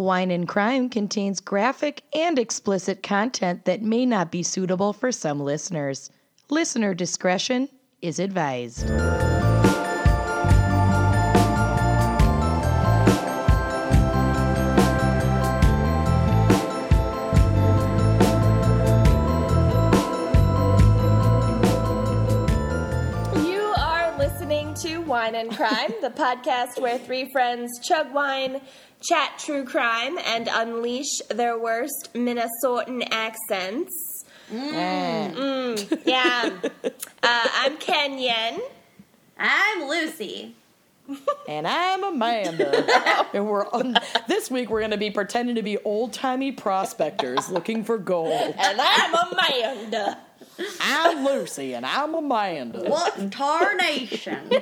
Wine and Crime contains graphic and explicit content that may not be suitable for some listeners. Listener discretion is advised. Wine and Crime, the podcast where three friends chug wine, chat true crime, and unleash their worst Minnesotan accents. Mm, yeah. Uh, I'm Kenyon. I'm Lucy. And I'm Amanda. and we're on, this week we're going to be pretending to be old timey prospectors looking for gold. And I'm Amanda. I'm Lucy and I'm Amanda. What in tarnation?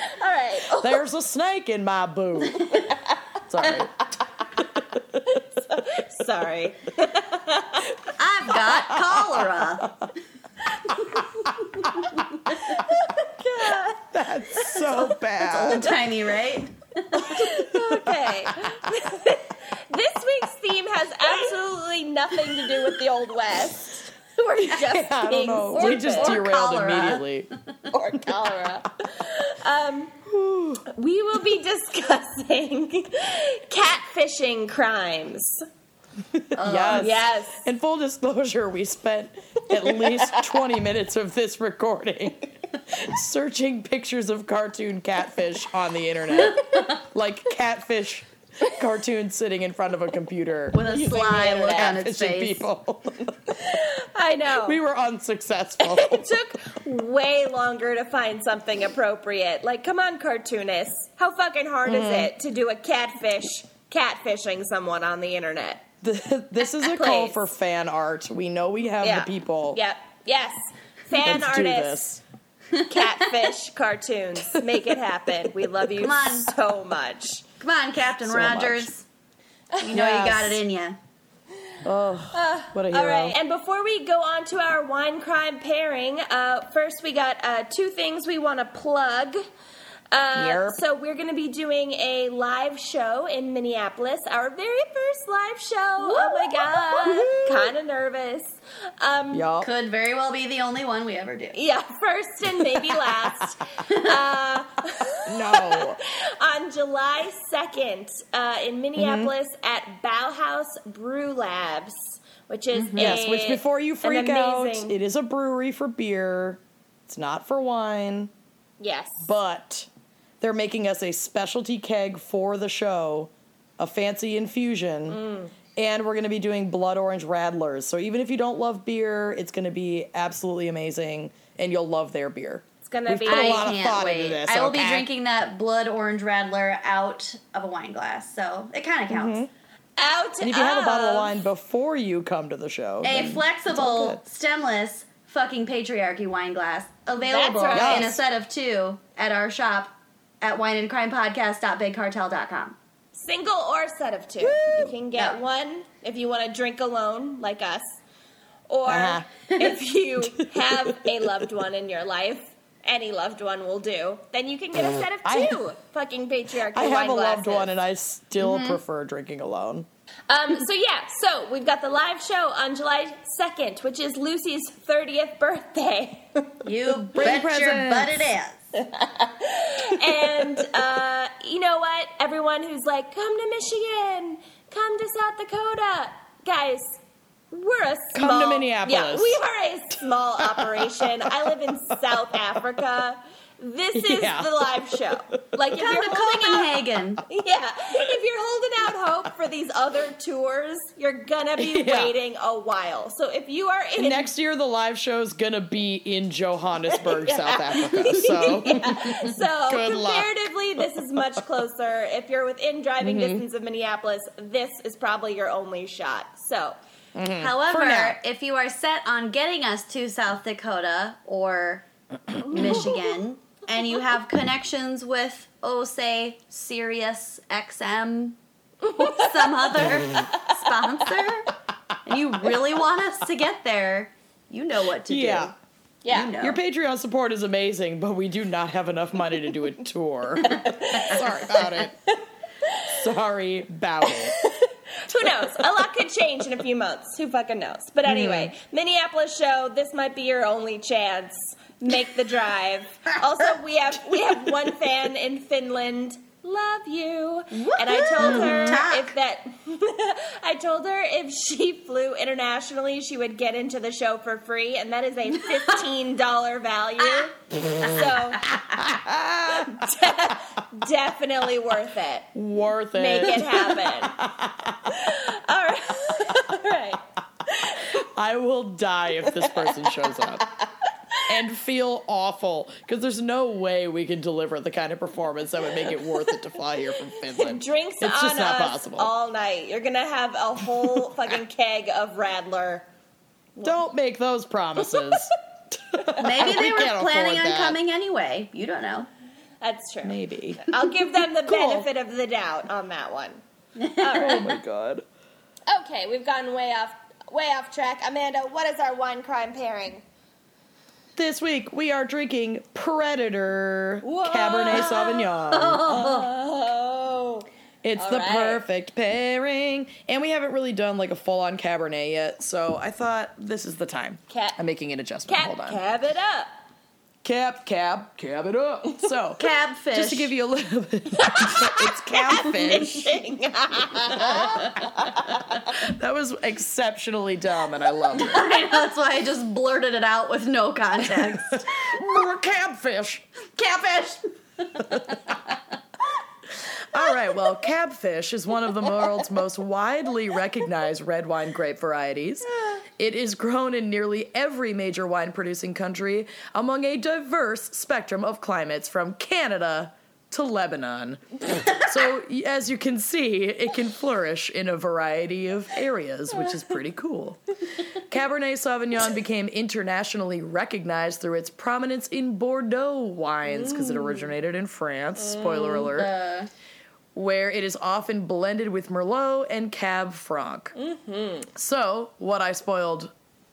All right. There's a snake in my boot. Sorry. Sorry. I've got cholera. That's so bad. Old timey, right? Okay. this week's theme has absolutely nothing to do with the Old West. We're just I don't being know. We just derailed cholera. immediately. or cholera. Um, we will be discussing catfishing crimes. yes. Yes. In full disclosure, we spent at least 20 minutes of this recording searching pictures of cartoon catfish on the internet. Like catfish cartoons sitting in front of a computer. With a sly look on its catfishing face. people. I know. We were unsuccessful. it took way longer to find something appropriate. Like, come on, cartoonists. How fucking hard is Mm-hmm. it to do a catfish catfishing someone on the internet? this is a call for fan art. We know we have Yeah. the people. Yep. Yes. Fan Let's do artists, this. catfish cartoons. Make it happen. We love you so much. Come on, Captain So Rogers. You know you got it in you. Oh, what a hero. All right, and before we go on to our wine crime pairing, uh, first we got uh, two things we want to plug. Uh, Yerp. So we're going to be doing a live show in Minneapolis, our very first live show. Oh my god, kind of nervous. Um, Yup. Could very well be the only one we ever do. yeah, first and maybe last. uh, No. on July 2nd uh, in Minneapolis at Bauhaus Brew Labs, which is Yes, a, which before you an freak out, it is a brewery for beer. It's not for wine, yes, but they're making us a specialty keg for the show, a fancy infusion, Mm. And we're going to be doing blood orange radlers. So even if you don't love beer, it's going to be absolutely amazing, and you'll love their beer. it's gonna be. put a I lot of can't thought wait. into this, I will be drinking that blood orange radler out of a wine glass, so it kind of mm-hmm. counts. out And if you have a bottle of of- wine before you come to the show, A flexible, stemless, fucking patriarchy wine glass available right. in a set of two at our shop at wineandcrimepodcast.bigcartel.com. single or set of two. You can get Yeah. one if you want to drink alone, like us, or Uh-huh. if you have a loved one in your life. Any loved one will do. Then you can get a set of I- two fucking patriarchy I wine have a loved one, and I still prefer drinking alone. Um, so yeah, so we've got the live show on July second, which is Lucy's thirtieth birthday, You Bring bet your presents. butt it is. And uh, you know what? Everyone who's like, "Come to Michigan, come to South Dakota," guys. We're a Come to Minneapolis. Yeah, we are a small operation. I live in South Africa. This is Yeah. the live show. Like if Come you're to holding out, Copenhagen. yeah, if you're holding out hope for these other tours, you're gonna be Yeah. waiting a while. So if you are in Next year, the live show is gonna be in Johannesburg, South Africa. So So Good luck. comparatively, this is much closer. If you're within driving Mm-hmm. distance of Minneapolis, this is probably your only shot. So For now. However, if you are set on getting us to South Dakota or Michigan, and you have connections with, oh, say, Sirius XM, some other sponsor, and you really want us to get there, you know what to yeah, Yeah. You know. Your Patreon support is amazing, but we do not have enough money to do a tour. Sorry about it. Sorry about it. Who knows? A lot could change in a few months. Who fucking knows? But anyway, hmm. Minneapolis show. This might be your only chance. Make the drive. Also, we have we have one fan in Finland. Love you. And I told her Talk. if that I told her if she flew internationally, she would get into the show for free, and that is a fifteen dollar value. so de- definitely worth it. Worth it. Make it happen. All right. All right. I will die if this person shows up. And feel awful because there's no way we can deliver the kind of performance that would make it worth it to fly here from Finland. Drinks It's on just not us possible. all night. You're gonna have a whole fucking keg of Radler. Don't make those promises. Maybe they We were planning on that. coming anyway. You don't know. That's true. Maybe. I'll give them the Cool. benefit of the doubt on that one. Oh my god. Okay, we've gone way off way off track. Amanda, what is our wine crime pairing? This week we are drinking Predator Whoa. Cabernet Sauvignon. Oh. oh, It's All the right. perfect pairing. And we haven't really done like a full on Cabernet yet, so I thought this is the time. I'm making an adjustment. cap, Hold on. cab it up. Cap, cap, cab it up. So, Cabfish. just to give you a little bit, it's catfish. That was exceptionally dumb, and I loved it. I know, that's why I just blurted it out with no context. More catfish. Catfish. All right, well, cabfish is one of the world's most widely recognized red wine grape varieties. It is grown in nearly every major wine producing country among a diverse spectrum of climates from Canada to Lebanon. so, as you can see, it can flourish in a variety of areas, which is pretty cool. Cabernet Sauvignon became internationally recognized through its prominence in Bordeaux wines because it mm. originated in France. Spoiler mm, alert uh, where it is often blended with Merlot and Cab Franc. Mm-hmm. So, what I spoiled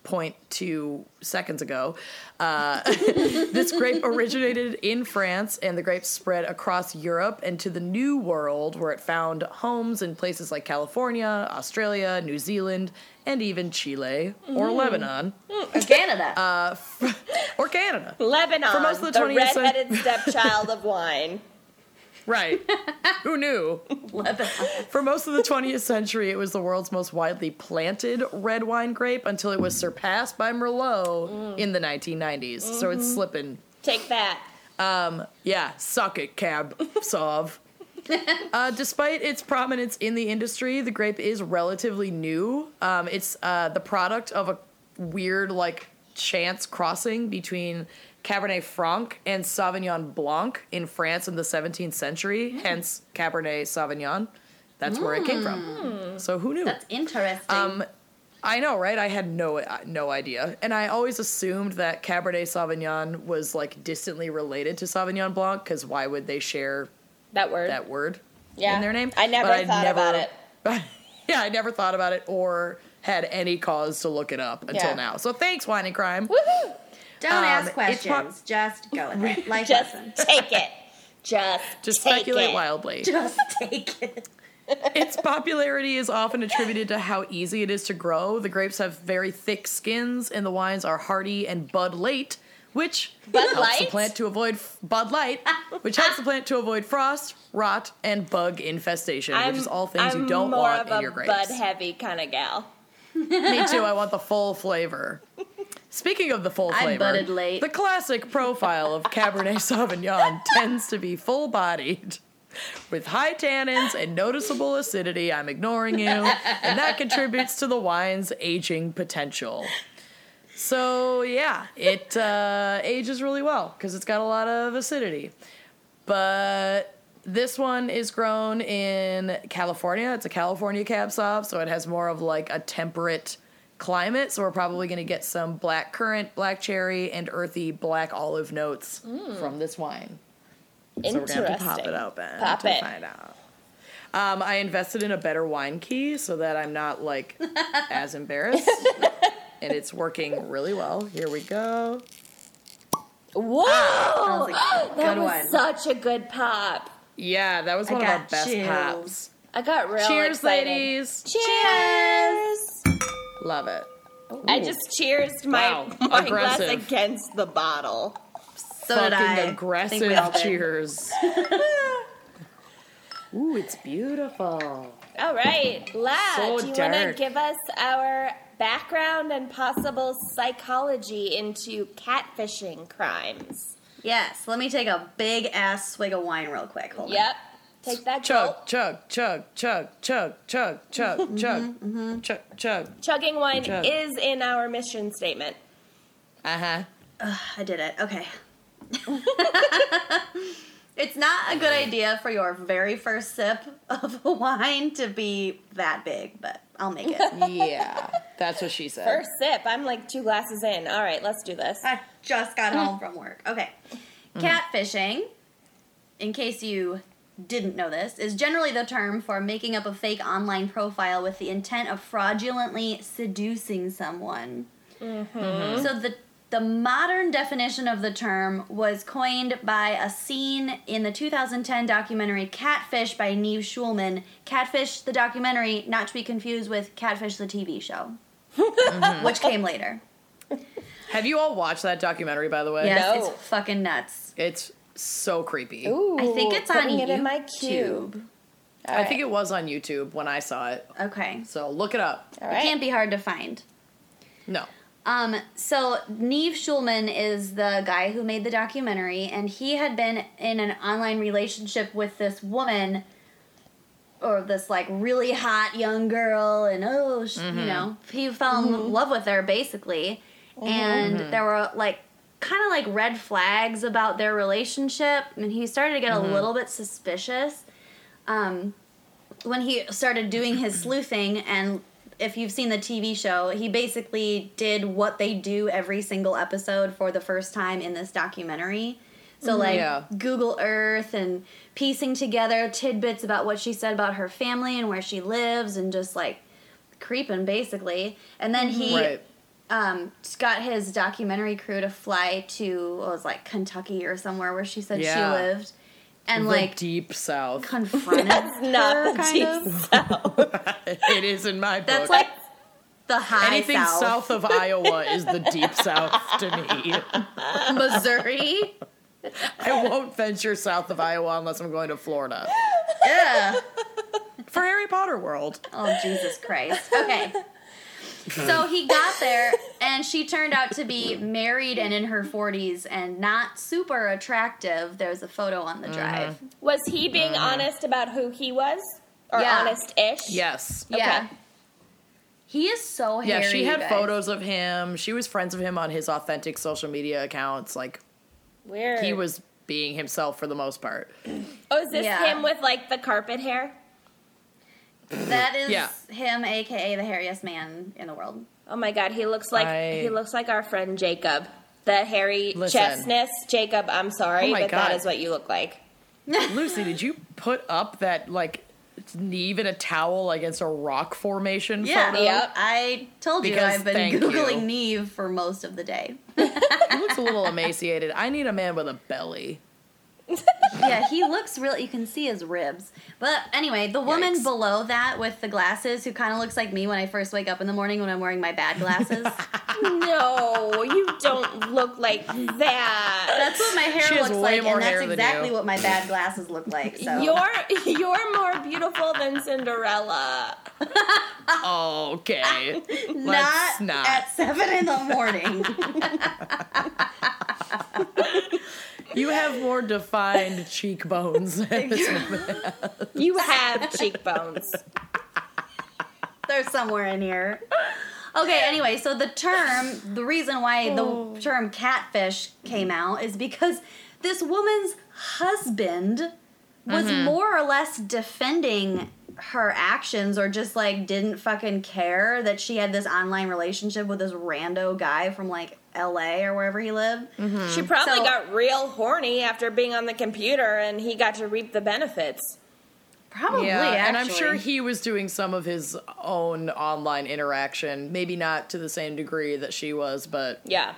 0.2 seconds ago, uh, this grape originated in France, and the grape spread across Europe and to the New World, where it found homes in places like California, Australia, New Zealand, and even Chile or mm. Lebanon mm. Canada. Uh, or Canada. Lebanon, For most of the the 20th cent- redheaded stepchild of wine. Right. Who knew? Lebanon. For most of the 20th century, it was the world's most widely planted red wine grape until it was surpassed by Merlot in the 1990s. So it's slipping. Take that. Yeah, suck it, Cab Sauv. uh, despite its prominence in the industry, the grape is relatively new. Um, it's uh, the product of a weird, like, chance crossing between Cabernet Franc and Sauvignon Blanc in France in the 17th century, hence Cabernet Sauvignon. That's where it came from. So who knew? That's interesting. Um, I know, right? I had no uh, no idea, and I always assumed that Cabernet Sauvignon was like distantly related to Sauvignon Blanc because why would they share That word. that word Yeah. in their name? I never But thought about it. yeah, I never thought about it or had any cause to look it up until Yeah. now. So thanks, Wine and Crime. Woohoo! Don't um, ask it's questions. Just go with it. Life Just lesson. take it. Just Just take speculate it. wildly. Just take it. its popularity is often attributed to how easy it is to grow. The grapes have very thick skins, and the wines are hearty and Bud Late, which Bud helps the plant to avoid f- Bud Light, which helps the plant to avoid frost, rot, and bug infestation, I'm, which is all things I'm you don't want of in a your grapes. Bud heavy kind of gal. Me too. I want the full flavor. Speaking of the full flavor, I budded late. the classic profile of Cabernet Sauvignon tends to be full bodied. With high tannins and noticeable acidity, I'm ignoring you, and that contributes to the wine's aging potential. So, yeah, it uh, ages really well because it's got a lot of acidity. But this one is grown in California. It's a California cab sauv, so it has more of like a temperate climate. So we're probably going to get some black currant, black cherry, and earthy black olive notes from this wine. So we're going to pop it open Pop to it. find out. Um, I invested in a better wine key so that I'm not like as embarrassed. and it's working really well. Here we go. Whoa! was a that was such a good pop. Yeah, that was I one of our best chills. pops. I got real Cheers, excited. ladies. Cheers! Love it. I just cheersed my, Wow, my glass against the bottle. So did Fucking I. aggressive Think we all did. cheers. Ooh, it's beautiful. All right, La, So do you want to give us our background and possible psychology into catfishing crimes? Yes, let me take a big ass swig of wine real quick. Hold on. Yep. Take that Chug, gulp. chug, chug, chug, chug, chug, chug, Mm-hmm, chug, chug, chug. Chugging wine Chug. is in our mission statement. Uh huh. I did it. Okay. it's not a good idea for your very first sip of wine to be that big, but I'll make it. Yeah, that's what she said. First sip. I'm like two glasses in. All right, let's do this. I just got home mm. from work. Okay. Mm-hmm. Catfishing, in case you didn't know this, is generally the term for making up a fake online profile with the intent of fraudulently seducing someone. Mm-hmm. mm-hmm. So the the modern definition of the term was coined by a scene in the 2010 documentary Catfish by Nev Schulman. Catfish, the documentary, not to be confused with Catfish, the TV show, mm-hmm. which came later. Have you all watched that documentary, by the way? Yes, No. it's fucking nuts. It's so creepy. Ooh, I think it's on putting YouTube. it in my cube. I think it was on YouTube when I saw it. Okay. So look it up. All It can't be hard to find. No. Um, so Nev Schulman is the guy who made the documentary, and he had been in an online relationship with this woman, or this like really hot young girl, and oh, sh- you mm-hmm. know, he fell in mm-hmm. love with her basically, mm-hmm. and there were like kind of like red flags about their relationship, and he started to get a little bit suspicious. Um, when he started doing his sleuthing and if you've seen the TV show, he basically did what they do every single episode for the first time in this documentary. So like Yeah. Google Earth and piecing together tidbits about what she said about her family and where she lives and just like creeping basically. And then he Right. um, got his documentary crew to fly to was like Kentucky or somewhere where she said Yeah. she lived, and the like deep south. confronted Not her, the deep of. it is in my book. That's like the high Anything south, south of Iowa is the deep south to me. Missouri. I won't venture south of Iowa unless I'm going to Florida yeah. for Harry Potter World. Oh Jesus Christ. Okay. So he got there, and she turned out to be married and in her 40s and not super attractive. There's a photo on the drive. Was he being Uh-huh. honest about who he was? Or Yeah. honest-ish? Yes. Yeah. He is so hairy. Yeah, she had guys. photos of him. She was friends of him on his authentic social media accounts. Like where he was being himself for the most part. Oh, is this Yeah. him with like the carpet hair? That is Yeah. him, aka the hairiest man in the world. Oh my god, he looks like I- he looks like our friend Jacob. The hairy Listen. chestness. Jacob, I'm sorry, Oh but that God. is what you look like. Lucy, did you put up that like Nev in a towel against a rock formation Yeah. photo? Yep. I told you Because I've been Googling you. Nev for most of the day. He looks a little emaciated. I need a man with a belly. yeah, he looks real. You can see his ribs. But anyway, the woman Yikes. below that with the glasses, who kind of looks like me when I first wake up in the morning when I'm wearing my bad glasses. no, you don't look like that. That's what my hair She looks like, and that's exactly what my bad glasses look like. So You're you're more beautiful than Cinderella. Okay. not, Let's not. at seven in the morning. You have more defined cheekbones this moment. You have cheekbones. They're somewhere in here. Okay, anyway, so the term, the reason why Oh. the term catfish came out is because this woman's husband was Mm-hmm. more or less defending her actions or just like didn't fucking care that she had this online relationship with this rando guy from like LA or wherever he lived. Mm-hmm. She probably So- got real horny after being on the computer and he got to reap the benefits. Probably, yeah, actually. and I'm sure he was doing some of his own online interaction. Maybe not to the same degree that she was, but Yeah.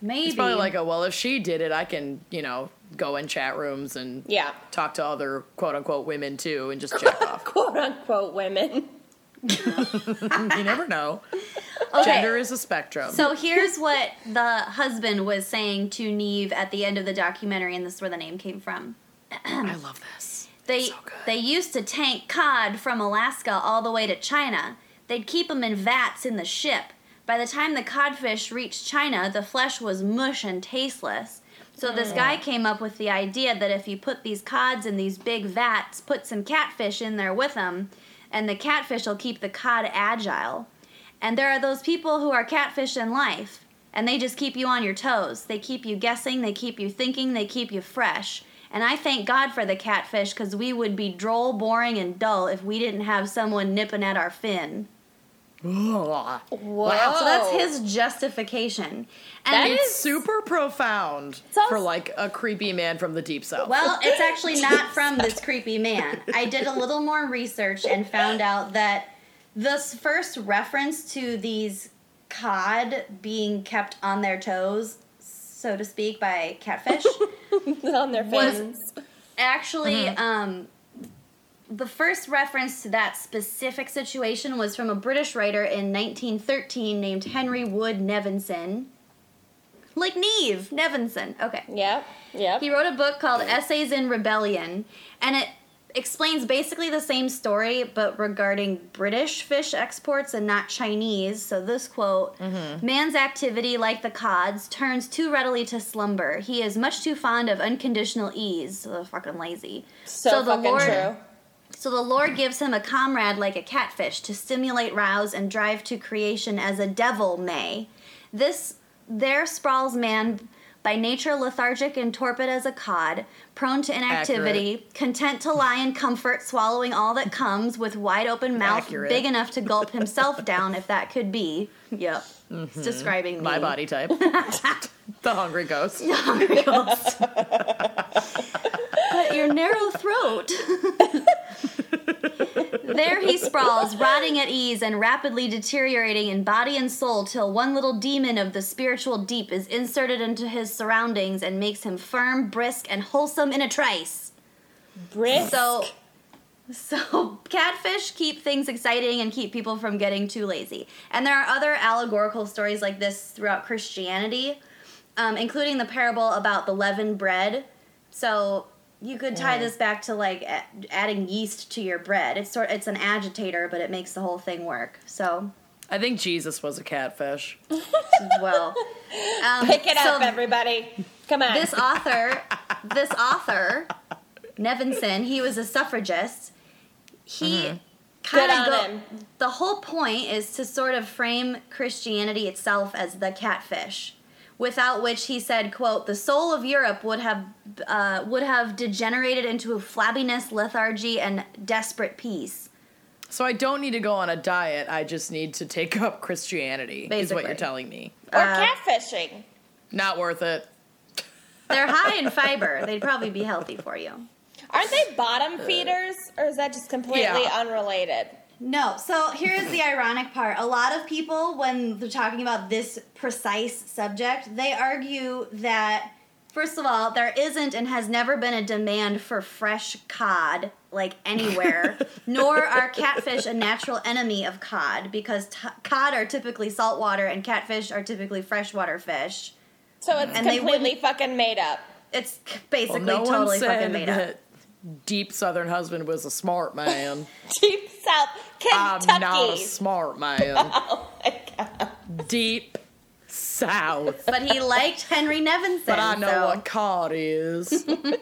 Maybe. It's probably like a well, if she did it, I can you know go in chat rooms and Yeah. talk to other quote unquote women too and just check off. Quote unquote women. you never know. Okay. Gender is a spectrum. So here's what the husband was saying to Nev at the end of the documentary, and this is where the name came from. I love this. They So they used to tank cod from Alaska all the way to China. They'd keep them in vats in the ship. By the time the codfish reached China, the flesh was mush and tasteless. So this oh, guy came up with the idea that if you put these cods in these big vats, put some catfish in there with them, and the catfish will keep the cod agile. And there are those people who are catfish in life, and they just keep you on your toes. They keep you guessing, they keep you thinking, they keep you fresh. And I thank God for the catfish because we would be droll, boring, and dull if we didn't have someone nipping at our fin. Whoa. So that's his justification. And That it's super profound for like a creepy man from the deep south. Well, it's actually not from this creepy man. I did a little more research and found out that this first reference to these cod being kept on their toes, so to speak, by catfish, on their Was- fins. actually, um, the first reference to that specific situation was from a British writer in 1913 named Henry Wood Nevinson. Like Nev, Nevinson. Okay. Yeah. Yeah. He wrote a book called Essays in Rebellion, and it explains basically the same story, but regarding British fish exports and not Chinese. So, this quote mm-hmm. Man's activity, like the cod's, turns too readily to slumber. He is much too fond of unconditional ease. So, fucking lazy. so, the fucking Lord- true. So the Lord gives him a comrade like a catfish to stimulate, rouse, and drive to creation as a devil may. This there sprawls man by nature lethargic and torpid as a cod, prone to inactivity, content to lie in comfort, swallowing all that comes, with wide open mouth, Accurate. big enough to gulp himself down if that could be. Yep. It's mm-hmm. describing me. My body type. the hungry ghost. The Hungry ghost. but your narrow throat. there he sprawls, rotting at ease and rapidly deteriorating in body and soul till one little demon of the spiritual deep is inserted into his surroundings and makes him firm, brisk, and wholesome in a trice. Brisk. So, so catfish keep things exciting and keep people from getting too lazy. And there are other allegorical stories like this throughout Christianity, um, including the parable about the leavened bread. So you could tie this back to like adding yeast to your bread. It's sort it's an agitator, but it makes the whole thing work. So I think Jesus was a catfish. well, um, Pick it so up, everybody. Come on. this author, this author, Nevinson, he was a suffragist. He Good kind on of him. the whole point is to sort of frame Christianity itself as the catfish, without which he said, "quote The soul of Europe would have uh, would have degenerated into flabbiness, lethargy, and desperate peace." So I don't need to go on a diet. I just need to take up Christianity. Is what you're telling me. or uh, catfishing. Not worth it. They're high in fiber. They'd probably be healthy for you. Aren't they bottom feeders, or is that just completely Yeah. unrelated? No. So here's the ironic part. A lot of people, when they're talking about this precise subject, they argue that, first of all, there isn't and has never been a demand for fresh cod, like anywhere, nor are catfish a natural enemy of cod, because t- cod are typically saltwater and catfish are typically freshwater fish. So it's And they completely fucking made up. It's Well, basically no totally one said fucking made up. deep Southern husband was a smart man. Deep South I'm not a smart man. oh my god. deep South. But he liked Henry Nevinson. But I know so- what cod is. oh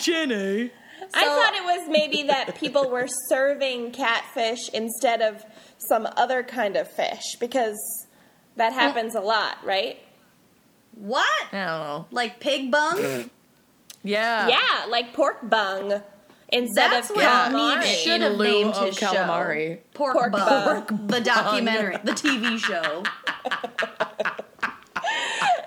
Jenny. I thought it was maybe that people were serving catfish instead of some other kind of fish because that mm. happens a lot, right? What? I don't know. Like pig bung? Yeah. Yeah, like pork bung instead That's of what Yeah. calamari. Nev should have named of his calamari. show. Pork, Pork bung. The documentary, the TV show.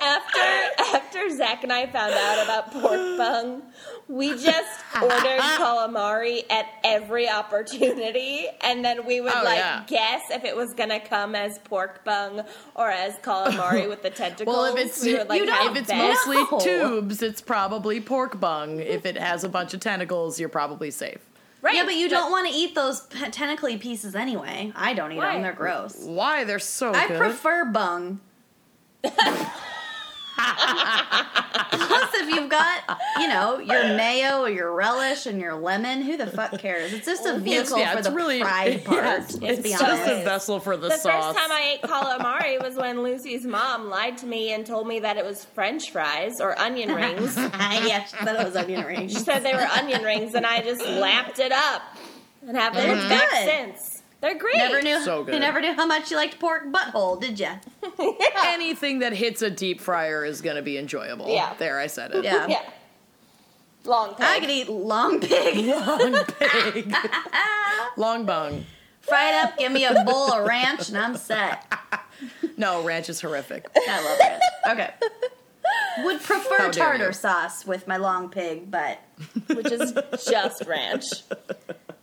after after after Zach and I found out about pork bung, we just ordered calamari at every opportunity, and then we would Oh, like yeah. guess if it was gonna come as pork bung or as calamari with the tentacles. Well, if it's we would, like, you don't- if it's bets. mostly No. tubes, it's probably pork bung. If it has a bunch of tentacles, you're probably safe. right, Yeah, but you don't want to eat those tentacly pieces anyway. I don't eat Why? them; they're gross. Why? They're so I good. prefer bung. Plus, if you've got, you know, your mayo or your relish and your lemon, who the fuck cares? It's just a vehicle yeah, for it's the really- fried part. yeah, let's it's just honest. a vessel for the, sauce. The first time I ate calamari was when Lucy's mom lied to me and told me that it was French fries or onion rings. yeah, she said it was onion rings. She said they were onion rings, and I just lapped it up and haven't They're looked back good. since. They're great. Never knew. So good. You never knew how much you liked pork butthole, did you? Anything that hits a deep fryer is going to be enjoyable. Yeah. There, I said it. Yeah. Yeah. Long time. I could eat long pig. Long pig. Long bung. Fry it up, give me a bowl of ranch, and I'm set. No, ranch is horrific. I love ranch. Okay. Would prefer How tartar you. sauce with my long pig, but which is just ranch.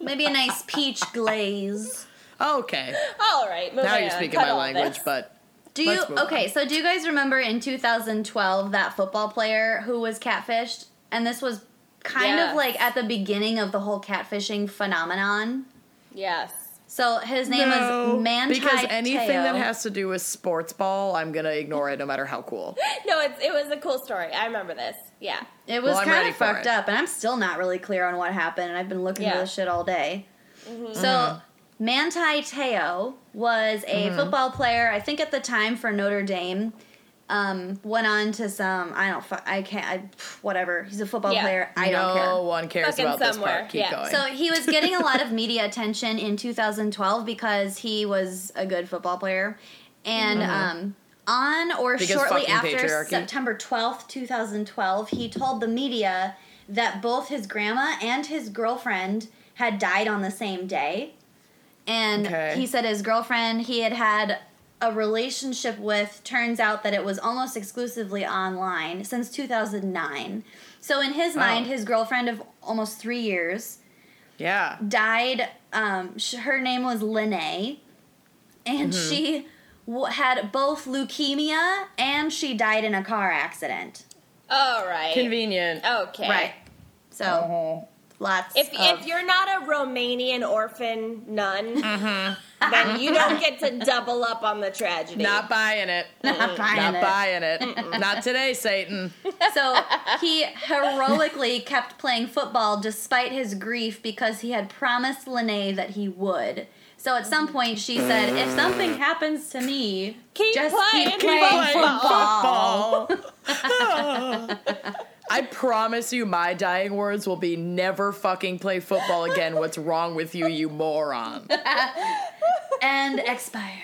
Maybe a nice peach glaze. Oh, okay. All right, moving Now you're on. speaking Cut my language, this. but Do you Let's move okay? on. So do you guys remember in 2012 that football player who was catfished, and this was kind Yes. of like at the beginning of the whole catfishing phenomenon. yes, So his name No, was Manti because anything Te'o. that has to do with sports ball, I'm gonna ignore it no matter how cool. no, it's, it was a cool story. I remember this. Yeah, It was Well, kind of fucked it. up, and I'm still not really clear on what happened. And I've been looking Yeah. for this shit all day. Mm-hmm. So Manti Te'o was a Mm-hmm. football player, I think at the time for Notre Dame. Um, went on to some I don't I can't I, whatever. He's a football Yeah. player. I no don't care. No one cares Fucking about this somewhere, part. Keep yeah. going. So he was getting a lot of media attention in 2012 because he was a good football player, and um, on or Mm-hmm. Because shortly after patriarchy. September 12th, 2012, he told the media that both his grandma and his girlfriend had died on the same day, and Okay. he said his girlfriend he had had a relationship with turns out that it was almost exclusively online since 2009. So in his mind, Oh. his girlfriend of almost three years yeah. died. Um, sh- her name was Lennay, and Mm-hmm. she w- had both leukemia and she died in a car accident. all right. Convenient. Okay. Right. So Uh-huh. Lots. If, of, if you're not a Romanian orphan nun, mm-hmm. then you don't get to double up on the tragedy. Not buying it. not buying Not it. buying it. Not today, Satan. So he heroically kept playing football despite his grief because he had promised Lennay that he would. So at some point she said, "If something happens to me, Keep just playing keep playing football." football." I promise you, my dying words will be never fucking play football again. What's wrong with you, you moron? and expire.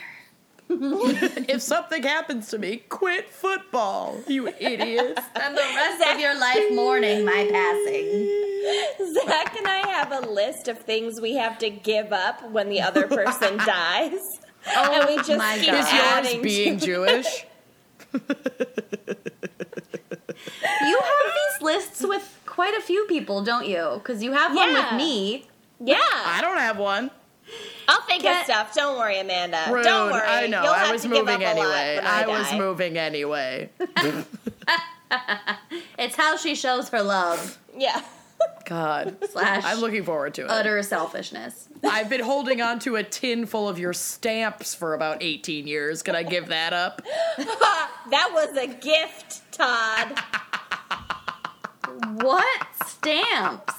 If something happens to me, quit football, you idiots. And the rest of your life mourning my passing. Zach and I have a list of things we have to give up when the other person dies. Oh and we just my keep God. Is yours being Jewish? You have these lists with quite a few people, don't you? Because you have one with me. Yeah. I don't have one. I'll think Get- of stuff. Don't worry, Amanda. Rude. Don't worry. I know. You'll I have was to give moving up a lot anyway. I, I was moving anyway. It's how she shows her love Yeah. God. slash I'm looking forward to it. utter selfishness. I've been holding on to a tin full of your stamps for about 18 years. Can I give that up? that was a gift, Todd. What stamps?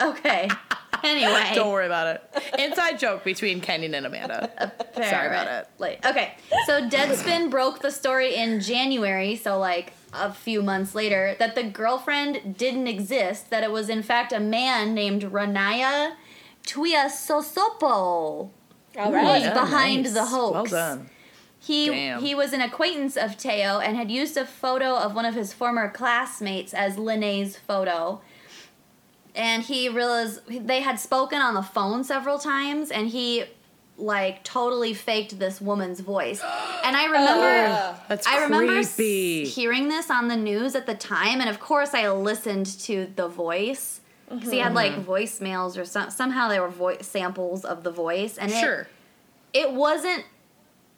Okay. Anyway. Don't worry about it. Inside joke between Kenyon and Amanda. Sorry about it. Like, okay, so Deadspin broke the story in January, so like a few months later, that the girlfriend didn't exist. That it was in fact a man named Ronaiah Tuiasosopo All who was Yeah, behind nice. the hoax. Well done. He Damn. he was an acquaintance of Te'o and had used a photo of one of his former classmates as Lennay's photo. And he realized they had spoken on the phone several times, and he like totally faked this woman's voice. And I remember oh, That's I remember s- creepy. hearing this on the news at the time, and of course I listened to The Voice because he had mm-hmm. like voicemails or some, somehow they were voice samples of the voice, and it, sure. it wasn't.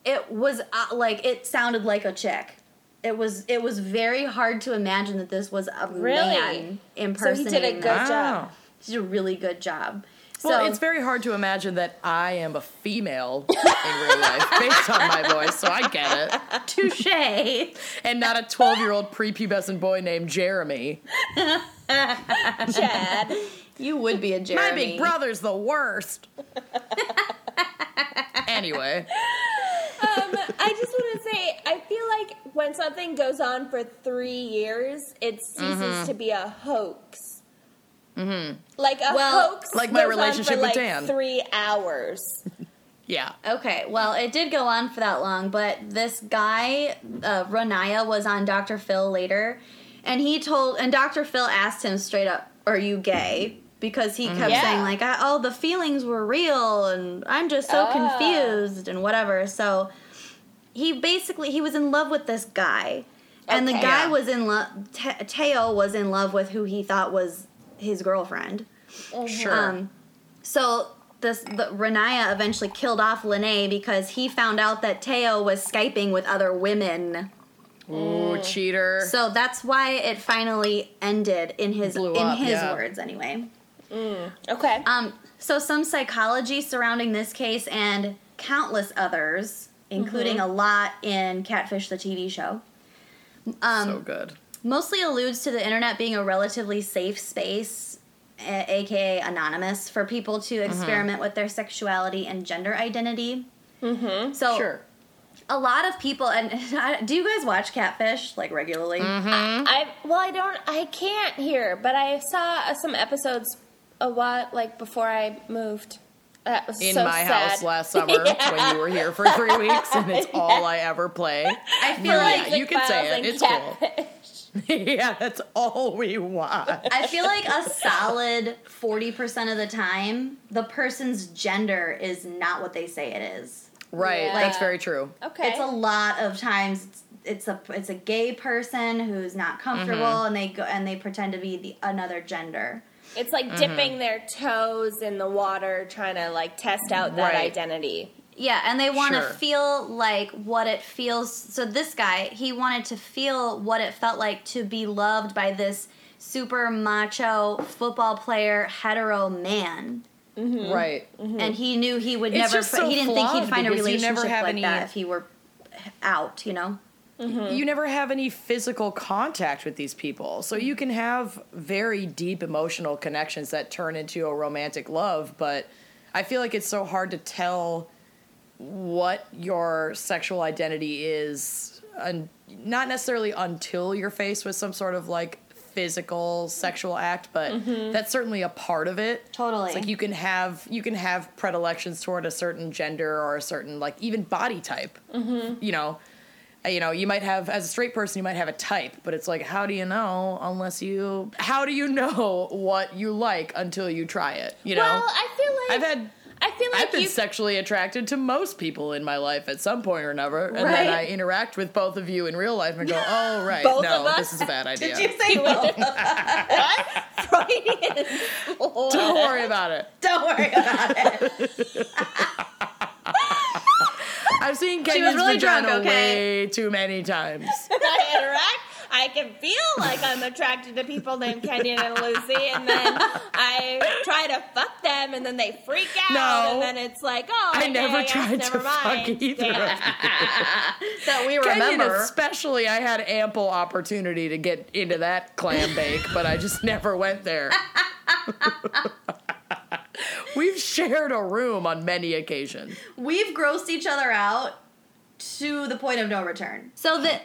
It was uh, like it sounded like a chick. It was it was very hard to imagine that this was a Really? man So he did a good them. job. He did a really good job. Well, so it's very hard to imagine that I am a female in real life based on my voice, so I get it. touche. And not a 12 year old prepubescent boy named Jeremy. Chad. You would be a Jeremy. My big brother's the worst. anyway, I just want to say, I feel like when something goes on for three years, it ceases Mm-hmm. to be a hoax. Mm-hmm. Like a Well, hoax, like my relationship for with like Dan. Three hours. yeah. Okay, well, it did go on for that long, but this guy, uh, Ronaiah, was on Dr. Phil later, and he told, and Dr. Phil asked him straight up, "Are you gay?" Because he kept Yeah. saying like, I- "Oh, the feelings were real, and I'm just so Ah. confused and whatever." So he basically he was in love with this guy, and the guy Yeah. was in love. Te- Te'o was in love with who he thought was his girlfriend. Sure. Um, so this the Ronaiah eventually killed off Lennay because he found out that Te'o was skyping with other women. Ooh, cheater. So that's why it finally ended in his Blew in up, his yeah. words anyway. Okay. Um, so some psychology surrounding this case and countless others, including a lot in Catfish the TV show. Um, so good. mostly alludes to the internet being a relatively safe space, a- aka anonymous, for people to Mm-hmm. experiment with their sexuality and gender identity. Mm-hmm. So Sure. a lot of people, and do you guys watch Catfish like regularly? Mm-hmm. I well, I don't, I can't hear, but I saw uh, some episodes a what like before I moved. That was In so my sad. house last summer when you were here for three weeks, and it's all I ever play. I feel Yeah, like you can say it. and It's cool. Yeah, that's all we want. I feel like a solid forty percent of the time, the person's gender is not what they say it is. Right. Yeah. That's very true. Okay. It's a lot of times it's, it's a it's a gay person who's not comfortable Mm-hmm. and they go and they pretend to be the another gender. It's like Mm-hmm. dipping their toes in the water, trying to like test out that Right. identity. Yeah, and they want to Sure. feel like what it feels. So this guy, he wanted to feel what it felt like to be loved by this super macho football player hetero man. Right. And he knew he would It's never just fi- so he didn't think he'd find a because you relationship never have like any- that if he were out, you know. Mm-hmm. You never have any physical contact with these people. So you can have very deep emotional connections that turn into a romantic love, but I feel like it's so hard to tell what your sexual identity is un- not necessarily until you're faced with some sort of like physical sexual act but mm-hmm. that's certainly a part of it. Totally. it's like you can have you can have predilections toward a certain gender or a certain like even body type mm-hmm. you know you know you might have as a straight person you might have a type but it's like how do you know unless you how do you know what you like until you try it you know Well, I feel like i've had I feel like I've been you sexually attracted to most people in my life at some point or another, and then I interact with both of you in real life and go, "Oh, right, Both no, this is a bad idea. Did you say what? Freudian. Don't worry about it." Don't worry about it. I've seen was Kenyon's really drunk, okay? way too many times. I interact. I can feel like I'm attracted to people named Kenyon and Lucy, and then I try to fuck them, and then they freak out, No. and then it's like, oh, I okay, never guess tried never to mind. fuck either. Damn. of that we Kenyon, remember. especially, I had ample opportunity to get into that clam bake, but I just never went there. We've shared a room on many occasions. We've grossed each other out to the point of no return. So that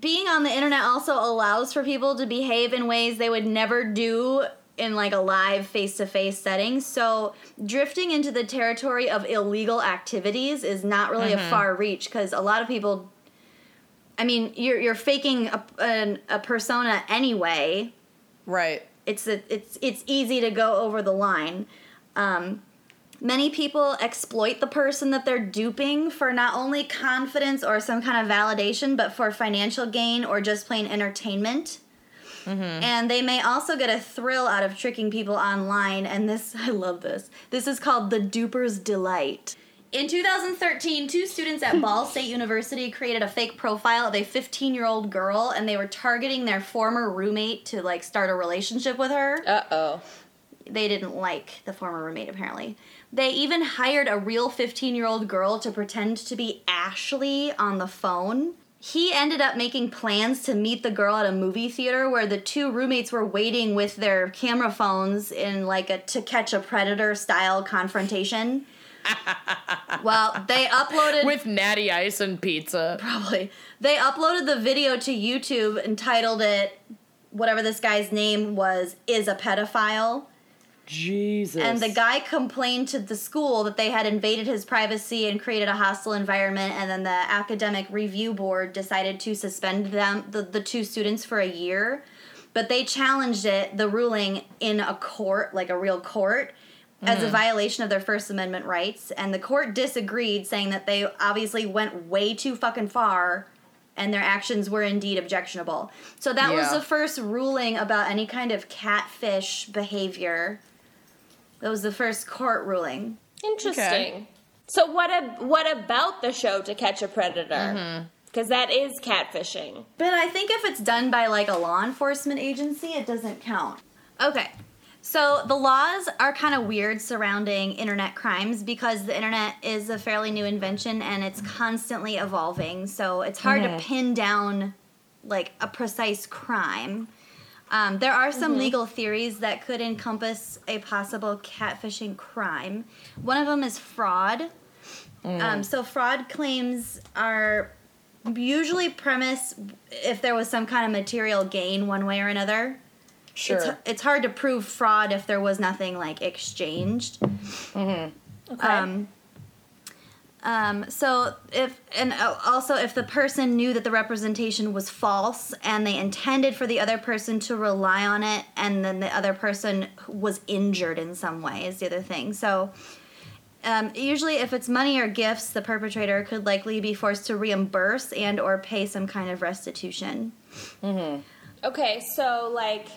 being on the internet also allows for people to behave in ways they would never do in like a live face-to-face setting. So drifting into the territory of illegal activities is not really a mm-hmm. far reach because a lot of people I mean, you're you're faking a, an, a persona anyway. Right. it's a, it's it's easy to go over the line. Um, Many people exploit the person that they're duping for not only confidence or some kind of validation, but for financial gain or just plain entertainment. And they may also get a thrill out of tricking people online. And this, I love this. This is called the duper's delight. In 2013, two students at Ball State University created a fake profile of a 15 year old girl, and they were targeting their former roommate to like start a relationship with her Uh oh. They didn't like the former roommate apparently. They even hired a real 15 year old girl to pretend to be Ashley on the phone. He ended up making plans to meet the girl at a movie theater where the two roommates were waiting with their camera phones in like a to catch a predator style confrontation. well, they uploaded With natty ice and pizza. probably. They uploaded the video to YouTube and titled it whatever this guy's name was is a pedophile. Jesus. And the guy complained to the school that they had invaded his privacy and created a hostile environment. And then the academic review board decided to suspend them, the, the two students, for a year. But they challenged it, the ruling, in a court, like a real court, as a hmm. violation of their First Amendment rights. And the court disagreed, saying that they obviously went way too fucking far and their actions were indeed objectionable. So that was the first ruling about any kind of catfish behavior. That was the first court ruling. Interesting. Okay. So what a, what about the show To Catch a Predator? Mm-hmm. Because that is catfishing. But I think if it's done by like a law enforcement agency, it doesn't count. Okay. So the laws are kind of weird surrounding internet crimes because the internet is a fairly new invention and it's constantly evolving. So it's hard to pin down like a precise crime. Um, there are some legal theories that could encompass a possible catfishing crime. One of them is fraud. Um, so fraud claims are usually premise if there was some kind of material gain one way or another. sure. It's, it's hard to prove fraud if there was nothing like exchanged. Okay. Um, um, so if and uh, also if the person knew that the representation was false and they intended for the other person to rely on it and then the other person was injured in some way is the other thing. So um, usually if it's money or gifts, the perpetrator could likely be forced to reimburse and or pay some kind of restitution. okay, so like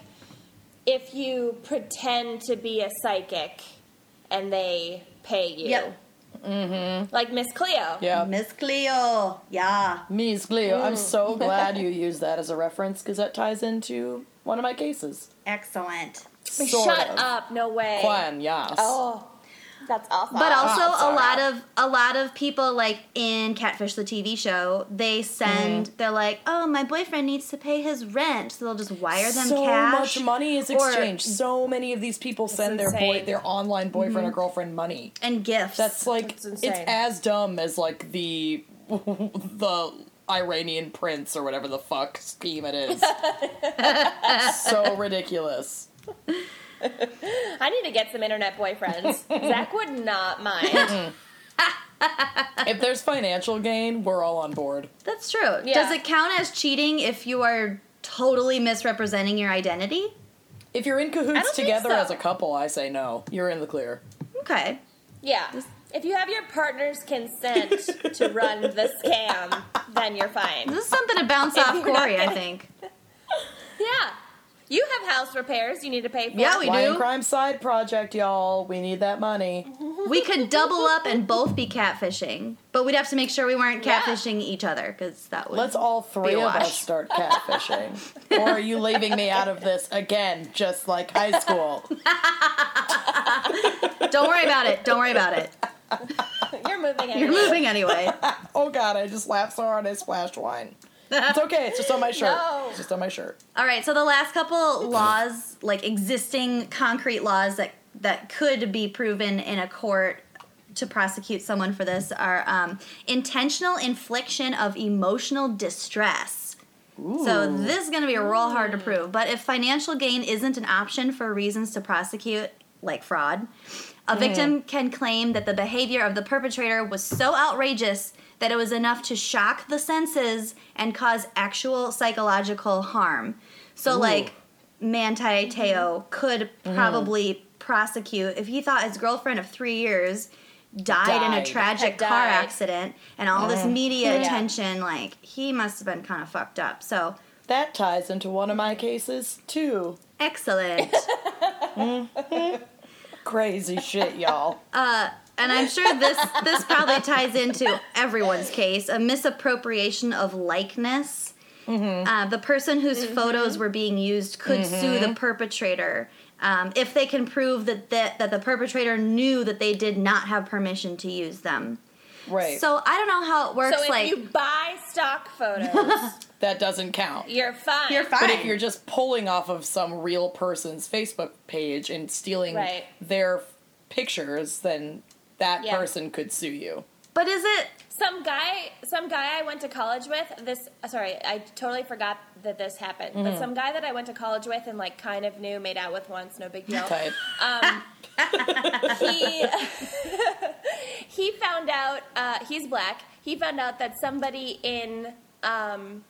if you pretend to be a psychic and they pay you. Yep. Like Miss Cleo. yeah. Miss Cleo, yeah. Miss Cleo. Mm. I'm so glad you used that as a reference because that ties into one of my cases. Excellent. Sort Shut of. up, no way. Quan, yes. Oh, that's awful. But also Oh, a lot of a lot of people like in Catfish the TV show, they send Mm-hmm. they're like, "Oh, my boyfriend needs to pay his rent." So they'll just wire them so cash. So much money is or- exchanged. so many of these people send their boy, their online boyfriend Mm-hmm. or girlfriend money. and gifts. That's like That's it's as dumb as like the the Iranian prince or whatever the fuck scheme it is. so ridiculous. I need to get some internet boyfriends. Zach would not mind. If there's financial gain, we're all on board. That's true. Yeah. Does it count as cheating if you are totally misrepresenting your identity? If you're in cahoots together so. as a couple, I say no. You're in the clear. Okay. Yeah. If you have your partner's consent to run the scam, then you're fine. This is something to bounce If off Corey, I gonna- think. Yeah. You have house repairs you need to pay for. Yeah, we Wine do. crime side project, y'all. We need that money. We could double up and both be catfishing, but we'd have to make sure we weren't Yeah. catfishing each other because that would. Let's all three Be a of us start catfishing. or are you leaving me out of this again, just like high school? Don't worry about it. Don't worry about it. You're moving You're anyway. moving anyway. Oh god, I just laughed so hard I splashed wine. It's okay, it's just on my shirt. No. It's just on my shirt. All right, so the last couple laws, like existing concrete laws that that could be proven in a court to prosecute someone for this are um, intentional infliction of emotional distress. Ooh. So this is going to be real hard to prove. But if financial gain isn't an option for reasons to prosecute, like fraud, a victim can claim that the behavior of the perpetrator was so outrageous that it was enough to shock the senses and cause actual psychological harm. So, like, Manti Te'o could probably prosecute if he thought his girlfriend of three years died, in a tragic car died. accident and all Mm-hmm. this media Yeah. attention? Like he must have been kind of fucked up. So That ties into one of my cases too. excellent. Crazy shit, y'all. Uh, and I'm sure this this probably ties into everyone's case: a misappropriation of likeness. Uh, the person whose photos were being used could sue the perpetrator um, if they can prove that, that that the perpetrator knew that they did not have permission to use them. Right. So I don't know how it works. So if like you buy stock photos, that doesn't count. you're fine. you're fine. But if you're just pulling off of some real person's Facebook page and stealing Right. their pictures, then that Yeah. person could sue you. but is it? Some guy, some guy I went to college with. This, sorry, I totally forgot that this happened. But some guy that I went to college with and like kind of knew, made out with once, no big deal. Type. Um, he he found out uh, he's black. He found out that somebody in um,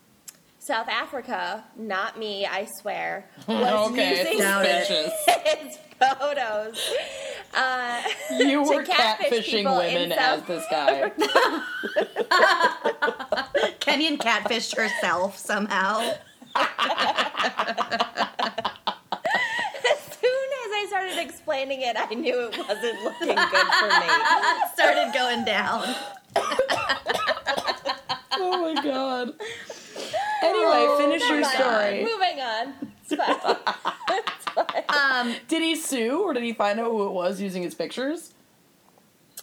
South Africa, not me, I swear, was okay, using Doubt it. suspicious. his photos. Uh, You were catfish catfishing people in women as South this guy. Kenyon catfished herself somehow. as soon as I started explaining it, I knew it wasn't looking good for me. Started going down. oh my god. Anyway, finish your Never mind. story. Moving on. It's fine. Um, Did he sue or did he find out who it was using his pictures?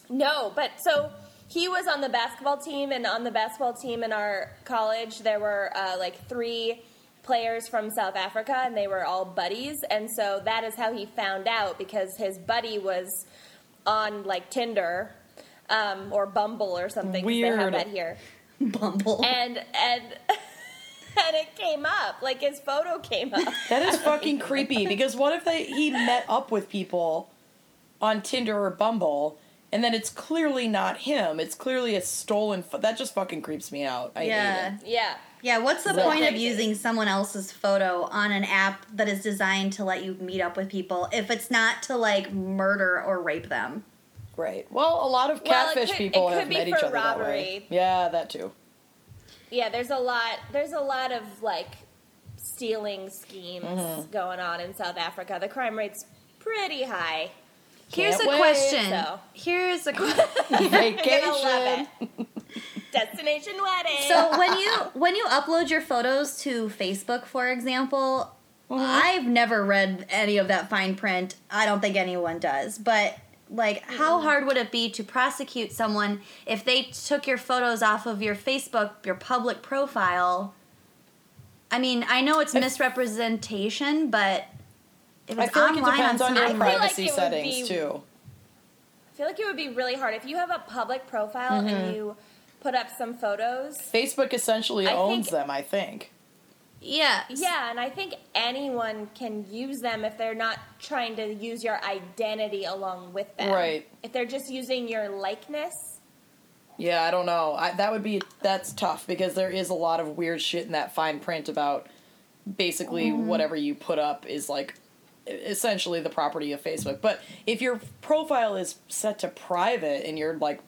No, but so he was on the basketball team, and on the basketball team in our college, there were uh, like three players from South Africa, and they were all buddies. And so that is how he found out because his buddy was on like Tinder um, or Bumble or something. 'cause They have Weird. that here, Bumble. and and and it came up like his photo came up. That is fucking creepy because what if they he met up with people on Tinder or Bumble and then it's clearly not him. It's clearly a stolen pho- that just fucking creeps me out. I yeah. hate it. Yeah. Yeah, what's the Right. point of Crazy. using someone else's photo on an app that is designed to let you meet up with people if it's not to like murder or rape them? Right. Well, a lot of Well, it catfish could- people it could have be met each for other that way. Yeah, that too. Yeah, there's a lot. There's a lot of like stealing schemes Mm-hmm. going on in South Africa. The crime rate's pretty high. Here's a wait, question. so. Here's a question. You're Vacation. gonna love it. Destination wedding. so when you when you upload your photos to Facebook, for example, I've never read any of that fine print. I don't think anyone does. But like how hard would it be to prosecute someone if they took your photos off of your Facebook, your public profile? I mean, I know it's misrepresentation, but if I it's feel like it online depends on your some- I feel like privacy it would settings be- too. I feel like it would be really hard if you have a public profile Mm-hmm. and you put up some photos. Facebook essentially I owns think- them, I think. Yeah, Yeah, and I think anyone can use them if they're not trying to use your identity along with them. Right. If they're just using your likeness. Yeah, I don't know. I, that would be that's tough because there is a lot of weird shit in that fine print about basically Mm-hmm. whatever you put up is like essentially the property of Facebook. But if your profile is set to private and you're like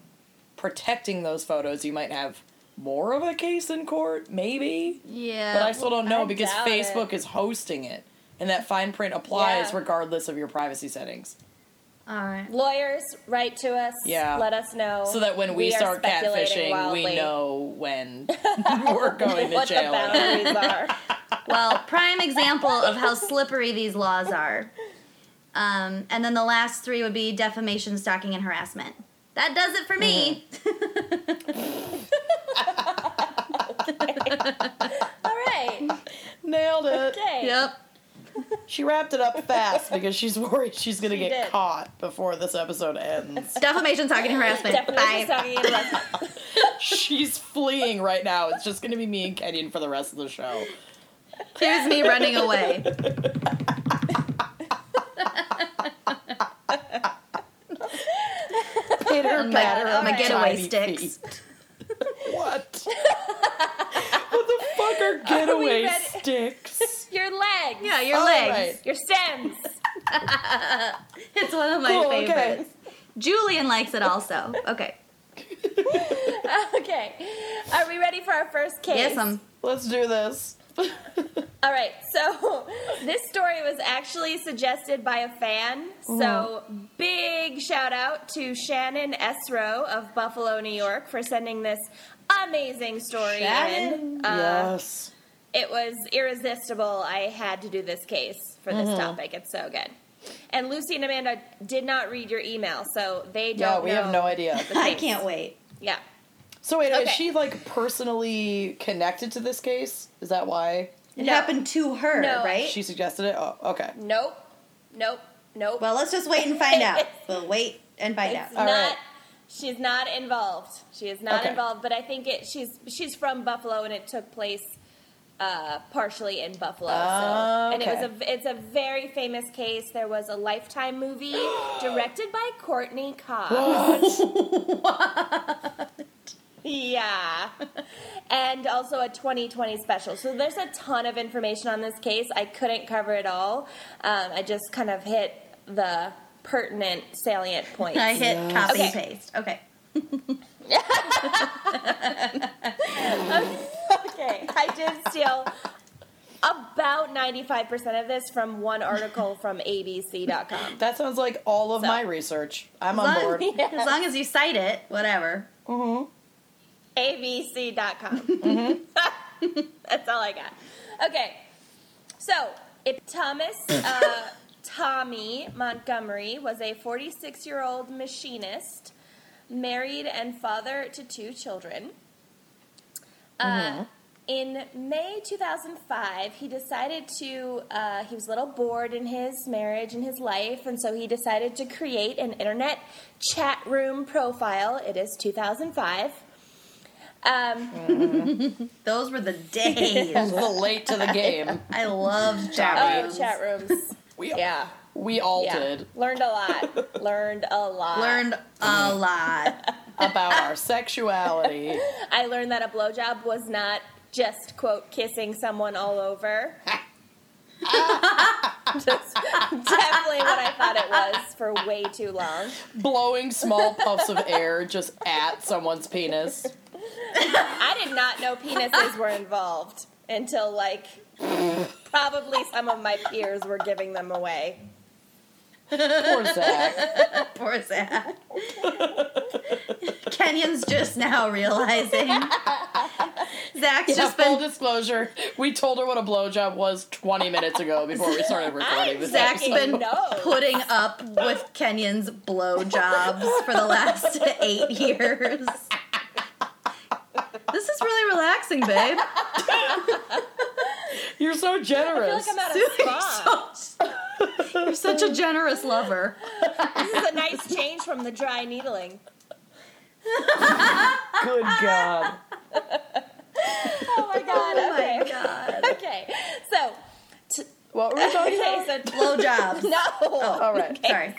protecting those photos, you might have more of a case in court, maybe. yeah. But I still don't know I because Facebook it. is hosting it. And that fine print applies Yeah. regardless of your privacy settings. all right. Lawyers, write to us. Yeah. Let us know. So that when we, are start catfishing, wildly we know when we're going to jail. what the jail. boundaries are. Well, prime example of how slippery these laws are. Um, and then the last three would be defamation, stalking, and harassment. That does it for me. Mm-hmm. All right. Nailed it. Okay. Yep. She wrapped it up fast because she's worried she's going to She get did. caught before this episode ends. Defamation, stalking, and harassment. Defamation, Bye. stalking, and harassment. she's fleeing right now. It's just going to be me and Kenyon for the rest of the show. Here's me running away. Pitter My, patter my of getaway tiny sticks. feet. What? what the fuck are getaway ready? sticks? Your legs. Yeah, your Oh, legs. right. Your stems. It's one of my Cool, okay. favorites. Julian likes it also. Okay. Okay. Are we ready for our first case? Yes, um, Let's do this. All right. So this story was actually suggested by a fan. So big shout out to Shannon Esro of Buffalo, New York, for sending this amazing story Shannon. in. Uh, yes. It was irresistible. I had to do this case for this Mm-hmm. topic. It's so good. And Lucy and Amanda did not read your email, so they don't. Yeah, we have no idea. the I case. can't wait. Yeah. So wait, Okay. is she like personally connected to this case? Is that why It No. happened to her, No. right? she suggested it? Oh, okay. Nope. Nope. Nope. well, let's just wait and find out. We'll wait and find It's out. All not. right. She's not involved. She is not Okay. involved. But I think it. She's she's from Buffalo, and it took place uh, partially in Buffalo. Ah, so, and it was okay. a it's a very famous case. There was a Lifetime movie directed by Courteney Cox. Yeah. and also a 20/20 special. So there's a ton of information on this case. I couldn't cover it all. Um, I just kind of hit the pertinent, salient points. I hit copy Okay. and paste. Okay. Okay, I did steal about 95% of this from one article from abc.com. That sounds like all of So- my research. I'm As on long, board. as long as you cite it, whatever. abc.com. That's all I got. Okay, so if Thomas uh, Tommy Montgomery was a 46 year old machinist, married and father to two children. Uh, in May 2005, he decided to, uh, he was a little bored in his marriage and his life, and so he decided to create an internet chat room profile. It is 2005. Um, Those were the I was days. a little late to the game. I loved chat rooms. oh, rooms. chat rooms. We Yeah. we all Yeah. did Learned a lot. Learned a lot. Learned a lot. about our sexuality. I learned that a blowjob was not just, quote, kissing someone all over. Just definitely what I thought it was for way too long. Blowing small puffs of air just at someone's penis. I did not know penises were involved until, like, probably some of my peers were giving them away. Poor Zach. Poor Zach. Kenyon's just now realizing. Zach's Yeah, just full been. disclosure, we told her what a blowjob was 20 minutes ago before we started recording this Zach's episode. been knows. putting up with Kenyon's blowjobs for the last eight years. This is really relaxing, babe. You're so generous. I feel like I'm at a You're spa. so- You're such a generous lover. This is a nice change from the dry needling. Good God. Oh my god, Oh okay. my god. Okay, so, What were we talking okay, about? so Blowjobs. No. Oh, All right. Sorry.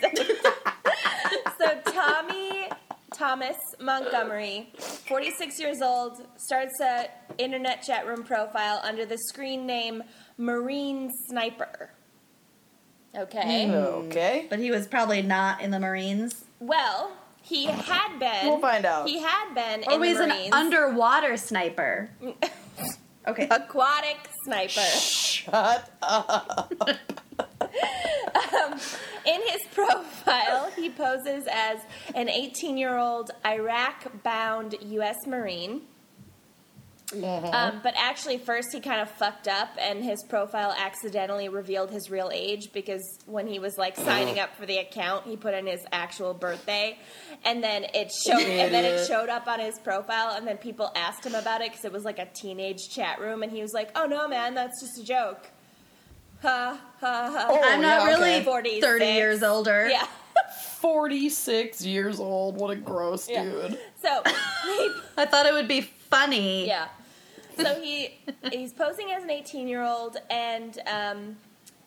So Tommy Thomas Montgomery, 46 years old, starts a internet chat room profile under the screen name Marine Sniper. Okay. Hmm. Okay. But he was probably not in the Marines. Well, he had been. We'll find out. He had been Or in the he's an underwater sniper. Okay. aquatic sniper. Shut up. In his profile, he poses as an 18 year old Iraq bound U.S. Marine. Um, but actually, first he kind of fucked up, and his profile accidentally revealed his real age because when he was like signing up for the account, he put in his actual birthday, and then it showed, and then it showed up on his profile, and then people asked him about it because it was like a teenage chat room, and he was like, "Oh no, man, that's just a joke." Ha ha ha. Oh, I'm not yeah, really okay. 46. 30 years older. Yeah. 46 years old. What a gross Yeah. dude. So he I thought it would be funny. Yeah. So he he's posing as an 18 year old, and um,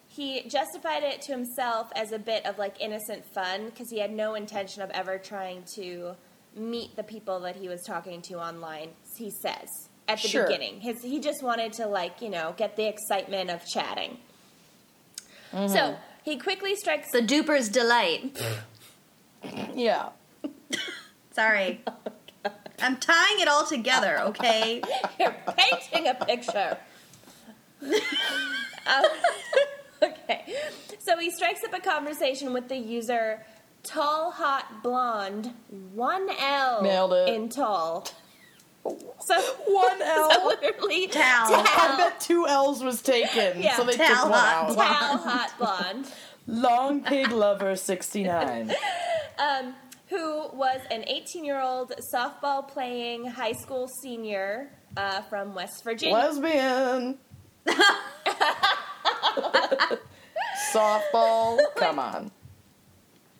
he justified it to himself as a bit of like innocent fun because he had no intention of ever trying to meet the people that he was talking to online. He says at the Sure. beginning, his he just wanted to like you know get the excitement of chatting. So he quickly strikes. The duper's delight. Yeah. Sorry. I'm tying it all together, okay? You're painting a picture. Um, okay. So he strikes up a conversation with the user Tall Hot Blonde, one L Nailed it. in tall. So One L. so literally Tal. I bet two L's was taken, Yeah. so they Tal took one hot out. blonde. Tal Hot Blonde. Long Pig Lover 69. um, who was an 18 year old softball playing high school senior uh, from West Virginia. Lesbian. Softball. Come on.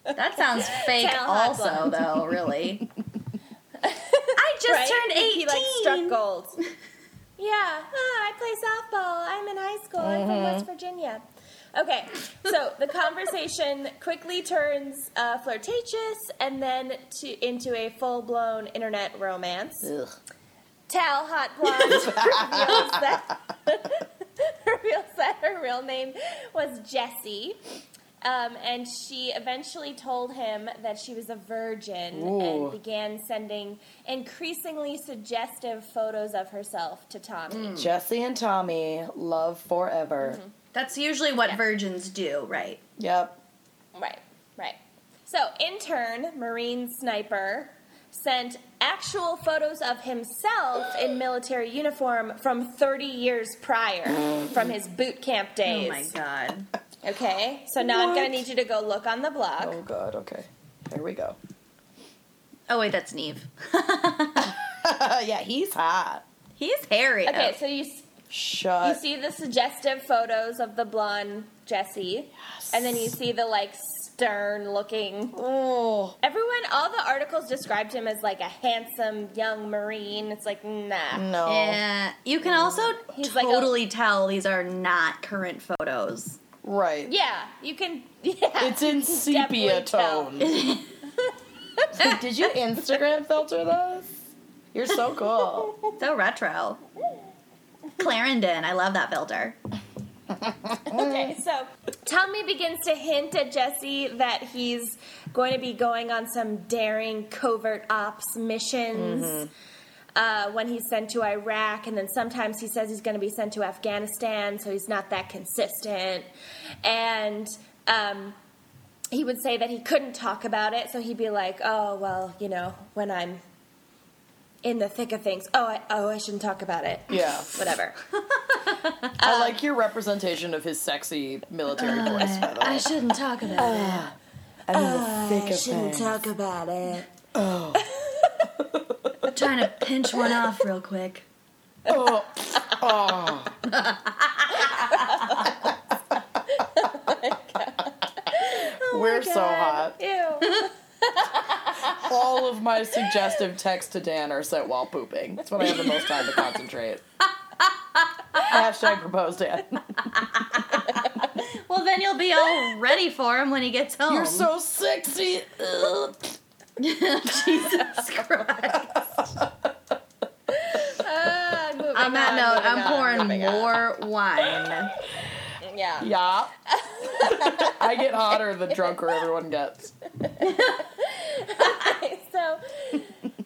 That sounds fake Tal also, though, really. Just Right? turned 18. He like struck gold. yeah, ah, I play softball. I'm in high school. I'm from West Virginia. Okay, so the conversation quickly turns uh, flirtatious and then to into a full blown internet romance. Ugh. Tal Hot Blonde reveals that reveals that her real name was Jessie. Um, and she eventually told him that she was a virgin Ooh. and began sending increasingly suggestive photos of herself to Tommy. Jesse and Tommy, love forever. That's usually what virgins do, right? Yep. Right, right. So, in turn, Marine Sniper sent actual photos of himself in military uniform from 30 years prior, from his boot camp days. Oh days. my god. Okay, so now I'm going to need you to go look on the blog. Oh, God. Okay. There we go. Oh, wait, that's Nev. yeah, he's hot. He's hairy. Okay, oh. so you s- you Shut. see the suggestive photos of the blonde Jesse, and then you see the like stern looking. Oh. Everyone, all the articles described him as like a handsome young Marine. It's like, nah. No. Yeah, you can also He's like a- totally tell these are not current photos. Right. Yeah, you can. Yeah, It's in sepia definitely tone. Did you Instagram filter those? You're so cool. So retro. Clarendon, I love that filter. Okay, so Tommy begins to hint at Jesse that he's going to be going on some daring covert ops missions. Mm-hmm. Uh, when he's sent to Iraq, and then sometimes he says he's going to be sent to Afghanistan, so he's not that consistent. And um, he would say that he couldn't talk about it, so he'd be like, "Oh well, you know, when I'm in the thick of things, oh, I, oh, I shouldn't talk about it." Yeah. Whatever. I like your representation of his sexy military voice, by the way. I shouldn't talk about it. I'm in the thick of things. talk about it. I'm trying to pinch one off real quick. Oh. Oh. We're so hot. Ew. All of my suggestive texts to Dan are sent while pooping. That's when I have the most time to concentrate. Hashtag propose Dan. Well, then you'll be all ready for him when he gets home. You're so sexy. Jesus Christ. Ah, moving On that on, note, I'm pouring moving on. more wine. Yeah. Yeah. I get hotter the drunker everyone gets. so,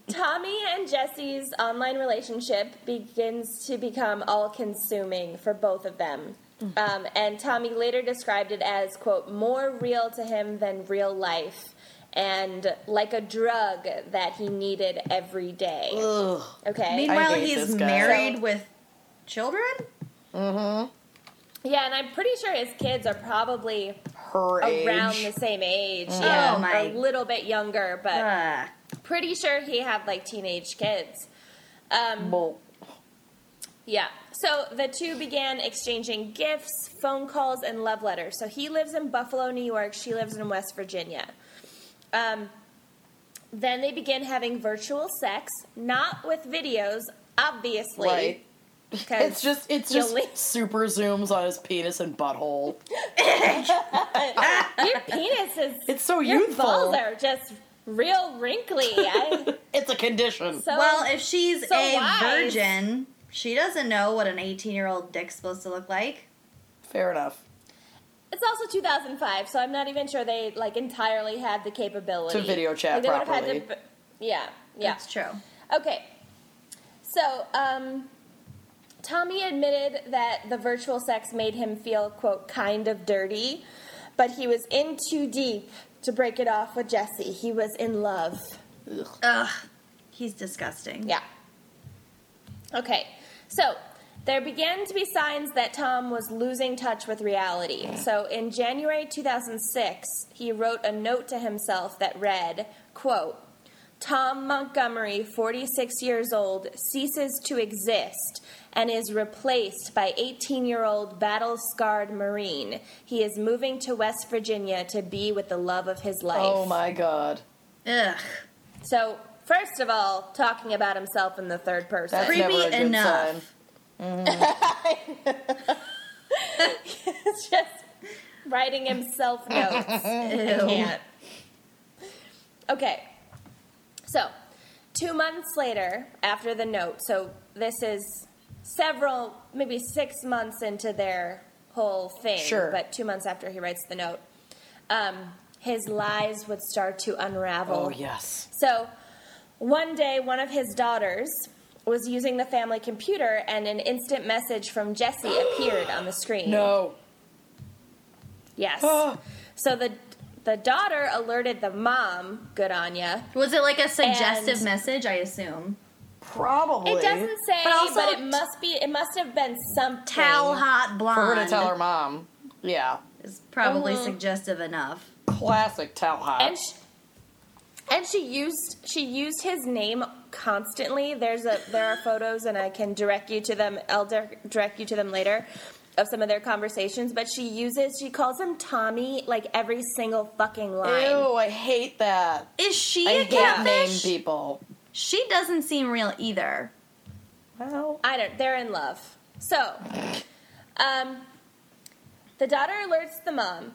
Tommy and Jesse's online relationship begins to become all consuming for both of them. Um, and Tommy later described it as, quote, more real to him than real life and like a drug that he needed every day. Ugh. Okay? Meanwhile, he's married So- with children? Mm-hmm. yeah, and I'm pretty sure his kids are probably Her age. around the same age. Yeah, Oh, my- a little bit younger, but Ugh. pretty sure he had like teenage kids. Um, Well, yeah. So the two began exchanging gifts, phone calls, and love letters. So he lives in Buffalo, New York. She lives in West Virginia. Um, then they begin having virtual sex, not with videos, obviously. right. 'cause It's just it's just leave- super zooms on his penis and butthole. your penis is. It's so your youthful. balls are just real wrinkly. I, It's a condition. so Well, if she's so a wise. virgin, she doesn't know what an 18 year old dick's supposed to look like. Fair enough. It's also 2005, so I'm not even sure they like entirely had the capability To video chat Like, they would've had properly. to- yeah, yeah. That's true. Okay. So, um, Tommy admitted that the virtual sex made him feel, quote, kind of dirty, but he was in too deep to break it off with Jesse. He was in love. Ugh, he's disgusting. Yeah. Okay. So, there began to be signs that Tom was losing touch with reality. So, in January 2006, he wrote a note to himself that read, quote, Tom Montgomery, 46 years old, ceases to exist and is replaced by 18 year old battle scarred Marine. He is moving to West Virginia to be with the love of his life. Oh my god. Ugh. So, first of all, talking about himself in the third person. That's Creepy never a good enough. sign. it's just writing himself notes. Can't. Okay. So, two months later, after the note, so this is several, maybe six months into their whole thing, Sure. but two months after he writes the note, um, his lies would start to unravel. Oh yes. So, one day, one of his daughters was using the family computer, and an instant message from Jesse appeared on the screen. No. Yes. Ah. So the the daughter alerted the mom. Good on ya. Was it like a suggestive And- message? I assume. Probably. It doesn't say, But but, also it must be. It must have been some Towel hot blonde. For her to tell her mom. Yeah. is probably Mhm. suggestive enough. Classic towel hot. And she, and she used she used his name constantly. There's a there are photos, and I can direct you to them. I'll dir- direct you to them later. Of some of their conversations, but she uses she calls him Tommy like every single fucking line. Ew, I hate that. Is she I a hate name catfish? people. She doesn't seem real either. Well, I don't. They're in love. So, um, the daughter alerts the mom,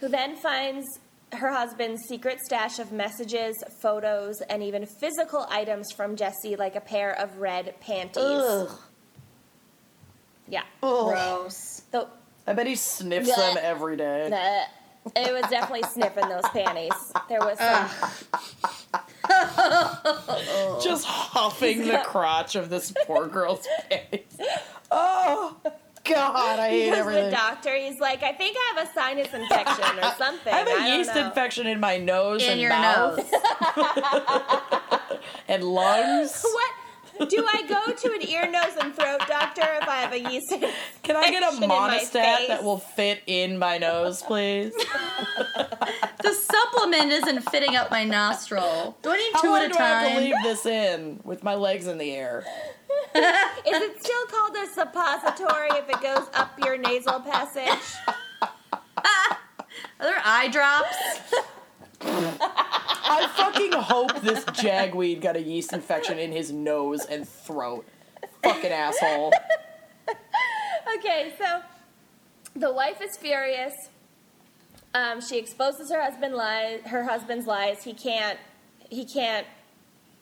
who then finds her husband's secret stash of messages, photos, and even physical items from Jesse, like a pair of red panties. ugh. Yeah. Ugh. Gross. So, I bet he sniffs Blech. them every day. the, it was definitely sniffing those panties. There was some. Just huffing the crotch of this poor girl's face. Oh, God, I hate Because the doctor, he's like, I think I have a sinus infection or something. I have a yeast know. infection in my nose In and your mouth nose. and lungs. What? Do I go to an ear, nose, and throat doctor if I have a yeast infection? Can I get a Monistat that will fit in my nose, please? The supplement isn't fitting up my nostril. Do I need How two long at a do I have to leave this in with my legs in the air? Is it still called a suppository if it goes up your nasal passage? Are there eye drops? I fucking hope this jagweed got a yeast infection in his nose and throat. Fucking asshole. Okay, so the wife is furious. Um, she exposes her husband lies, her husband's lies. He can't, he can't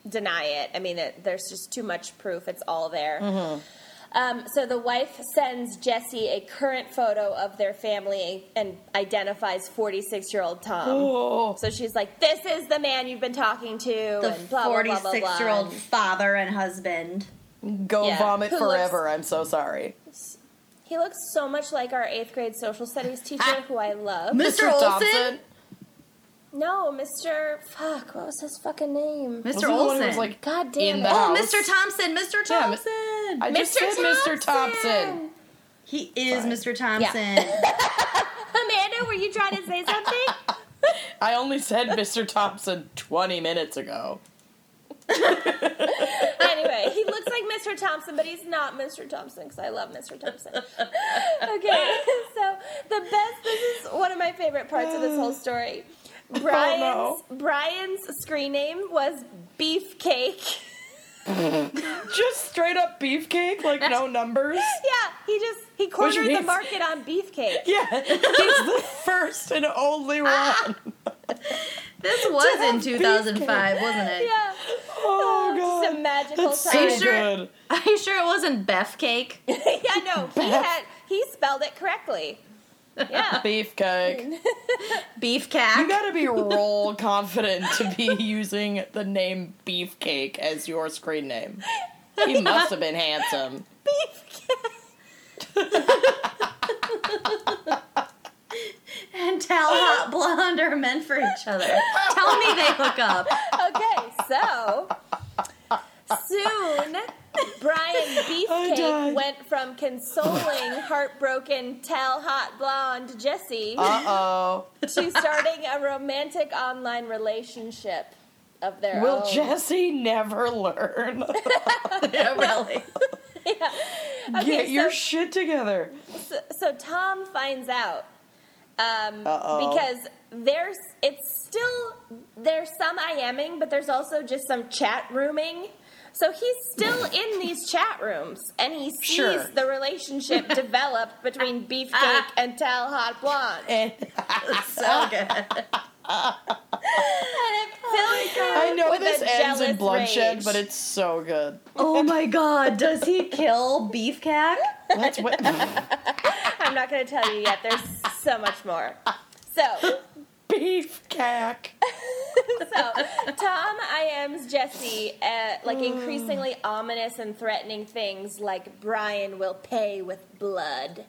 deny it. I mean, it, there's just too much proof. It's all there. Um, so the wife sends Jesse a current photo of their family and identifies 46 year old Tom. Oh, So she's like, "This is the man you've been talking to." The and blah, blah, blah, blah, blah. 46 year old father and husband. go Yeah. vomit Who looks- forever. I'm so sorry. He looks so much like our eighth grade social studies ah. teacher, who I love. Mr. Olson? No, Mr. Fuck, what was his fucking name? Mr. Was he the one who Olson. was like God damn it. the oh, house? Mr. Thompson. Mr. Yeah, Thompson. I just said Mr. Thompson. he is Fine. Mr. Thompson. Amanda, were you trying to say something? I only said Mr. Thompson 20 minutes ago. anyway, he looks like Mr. Thompson, but he's not Mr. Thompson because I love Mr. Thompson. okay, so the best. This is one of my favorite parts of this whole story. Brian's no. Brian's screen name was Beefcake. Just straight up beefcake, like no numbers. Yeah, he just he cornered the means- market on beefcake. Yeah, he's the first and only ah! one. This was in 2005, wasn't it? Yeah. Oh, oh Just god, a magical that's time. so Are you sure? good. Are you sure it wasn't Beef Cake? yeah, no, he had he spelled it correctly. Yeah. Beefcake. Beef cat. You gotta be real confident to be using the name Beefcake as your screen name. He must have been handsome. Beefcake. and Tal Hot Blonde are meant for each other. Tell me they hook up. Okay, so soon Brian. Beefcake went from consoling heartbroken tell hot blonde Jesse Uh oh. to starting a romantic online relationship of their Will own. Jesse never learn? Yeah, really. Okay, Get your so- shit together. so, so Tom finds out um, Uh-oh. because there's it's still there's some IMing, but there's also just some chat rooming. So he's still in these chat rooms, and he sees Sure. the relationship develop between Beefcake and Tal Hot Blonde. Eh. And So good. And it fills him I know this ends in bloodshed, rage. but it's so good. Oh my god, does he kill Beefcake? Cat? That's what. I'm not going to tell you yet. There's so much more. So, Beef cack. so Tom IMs Jesse uh, like increasingly ominous and threatening things like Brian will pay with blood.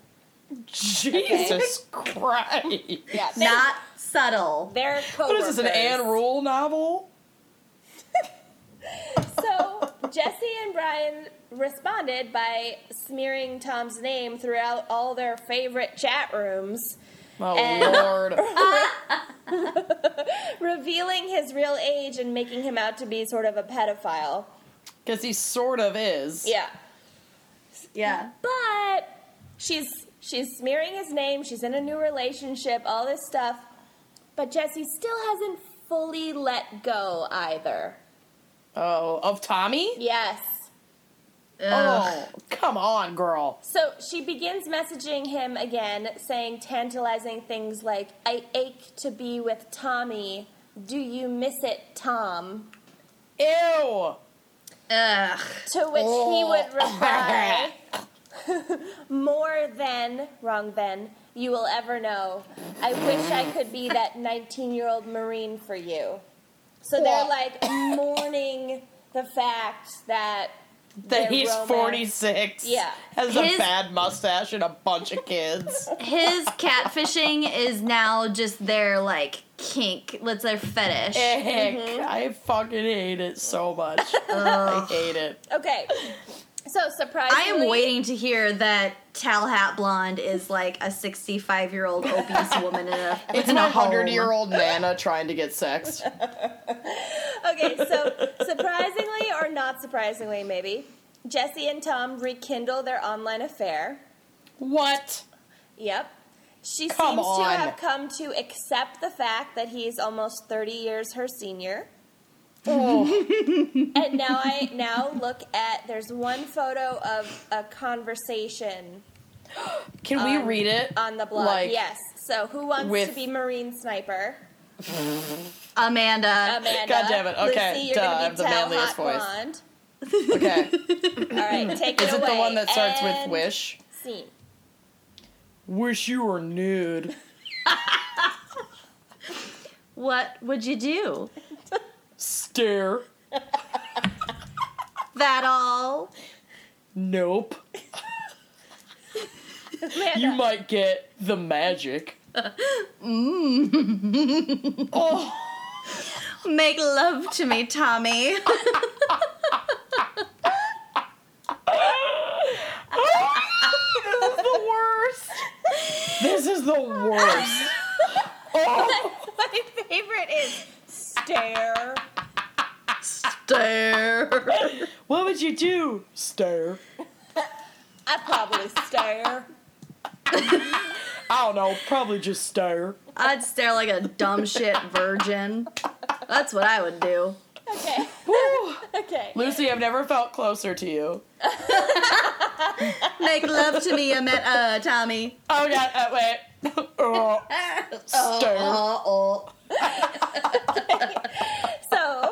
Jesus Christ. Yeah, they're, Not subtle. they're What is this, an coworkers. Ann Rule novel? So Jesse and Brian responded by smearing Tom's name throughout all their favorite chat rooms, Oh, And- Lord. Uh, revealing his real age and making him out to be sort of a pedophile. Because he sort of is. Yeah. Yeah. But she's she's smearing his name, she's in a new relationship, all this stuff. But Jesse still hasn't fully let go either. Oh, of Tommy? Yes. Ugh. Oh, come on, girl. So she begins messaging him again, saying tantalizing things like, I ache to be with Tommy. Do you miss it, Tom? Ew. Ugh. To which he Oh. would reply, More than, wrong then, you will ever know. I wish I could be that 19 year old Marine for you. So they're like mourning the fact that. That he's romance- 46. Yeah. Has His- a bad mustache and a bunch of kids. His catfishing is now just their like kink. Let's their fetish. Ick. Mm-hmm. I fucking hate it so much. I hate it. Okay. So surprisingly. I am waiting to hear that Tal Hat Blonde is like a 65 year old obese woman in a It's in a 100 year old Nana trying to get sex. Okay, so surprisingly or not surprisingly, maybe, Jesse and Tom rekindle their online affair. What? Yep. She Come seems on. to have come to accept the fact that he's almost 30 years her senior. Oh, And now I now look at there's one photo of a conversation can we Um, read it? on the blog. Like, yes. So who wants with- to be Marine Sniper? Amanda. Amanda. God damn it. Okay, Lucy, you're duh, I gonna have be the Tal manliest voice. Blonde. Okay. All right, take it Is it the one that starts with wish? Scene. Wish you were nude. What would you do? Stare. That all? Nope. You might get the magic. Mm. oh, Make love to me, Tommy. this is the worst. This is the worst. Oh, My favorite is stare. Stare. what would you do? Stare. I probably stare. I don't know. Probably just stare. I'd stare like a dumb shit virgin. That's what I would do. Okay. Woo. Okay. Lucy, I've never felt closer to you. Make love to me, Amet- uh, Tommy. Oh god, uh, wait. oh, stare. Uh-oh. So,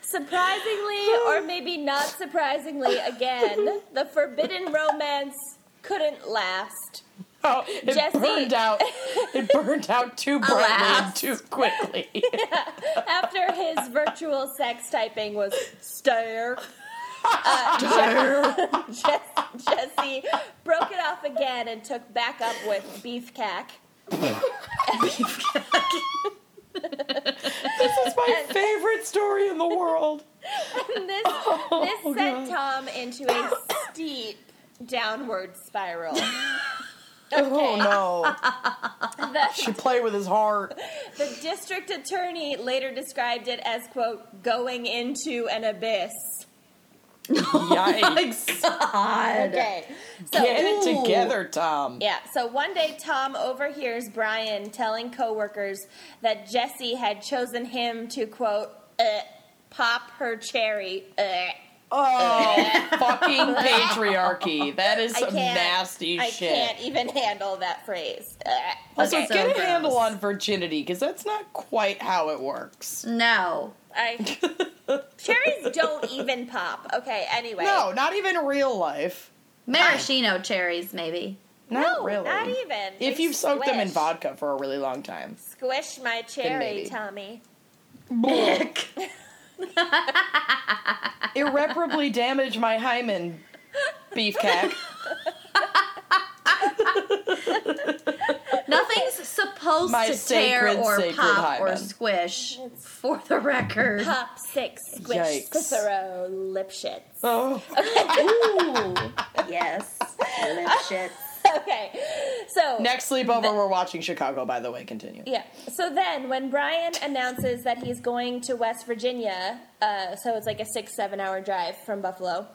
surprisingly, or maybe not surprisingly, again, the forbidden romance couldn't last. Oh, it Jesse- burned out. It burned out too brightly and too quickly. After his virtual sex typing was stare, uh, Jess- Jesse broke it off again and took back up with beef cack. This is my favorite story in the world. And this Oh, this sent Tom into a steep downward spiral. Oh no. The, Should play with his heart. the district attorney later described it as quote going into an abyss. Yikes. God. Okay. So Get it Ooh. together, Tom. Yeah, so one day Tom overhears Brian telling coworkers that Jesse had chosen him to quote uh, pop her cherry. Uh. Oh, fucking patriarchy. That is I some nasty I shit. can't even handle that phrase. Uh. Also, Okay. get So a handle on virginity, because that's not quite how it works. No. I cherries don't even pop. Okay, anyway. No, not even real life. Maraschino cherries, maybe. Not No, really. not even. If They you've soaked them in squish. vodka for a really long time. Squish my cherry, maybe. Tommy. Irreparably damage my hymen, beef cack. Nothing's supposed My to tear sacred, or sacred pop or hymen. squish, for the record. Pop six, squish, Yikes. Cicero, Lipschitz. Oh. Ooh. yes. Lip shits. Okay, so Next sleepover, we're watching Chicago, by the way. Continue. Yeah. So then, when Brian announces that he's going to West Virginia, uh, so it's like a six, seven hour drive from Buffalo,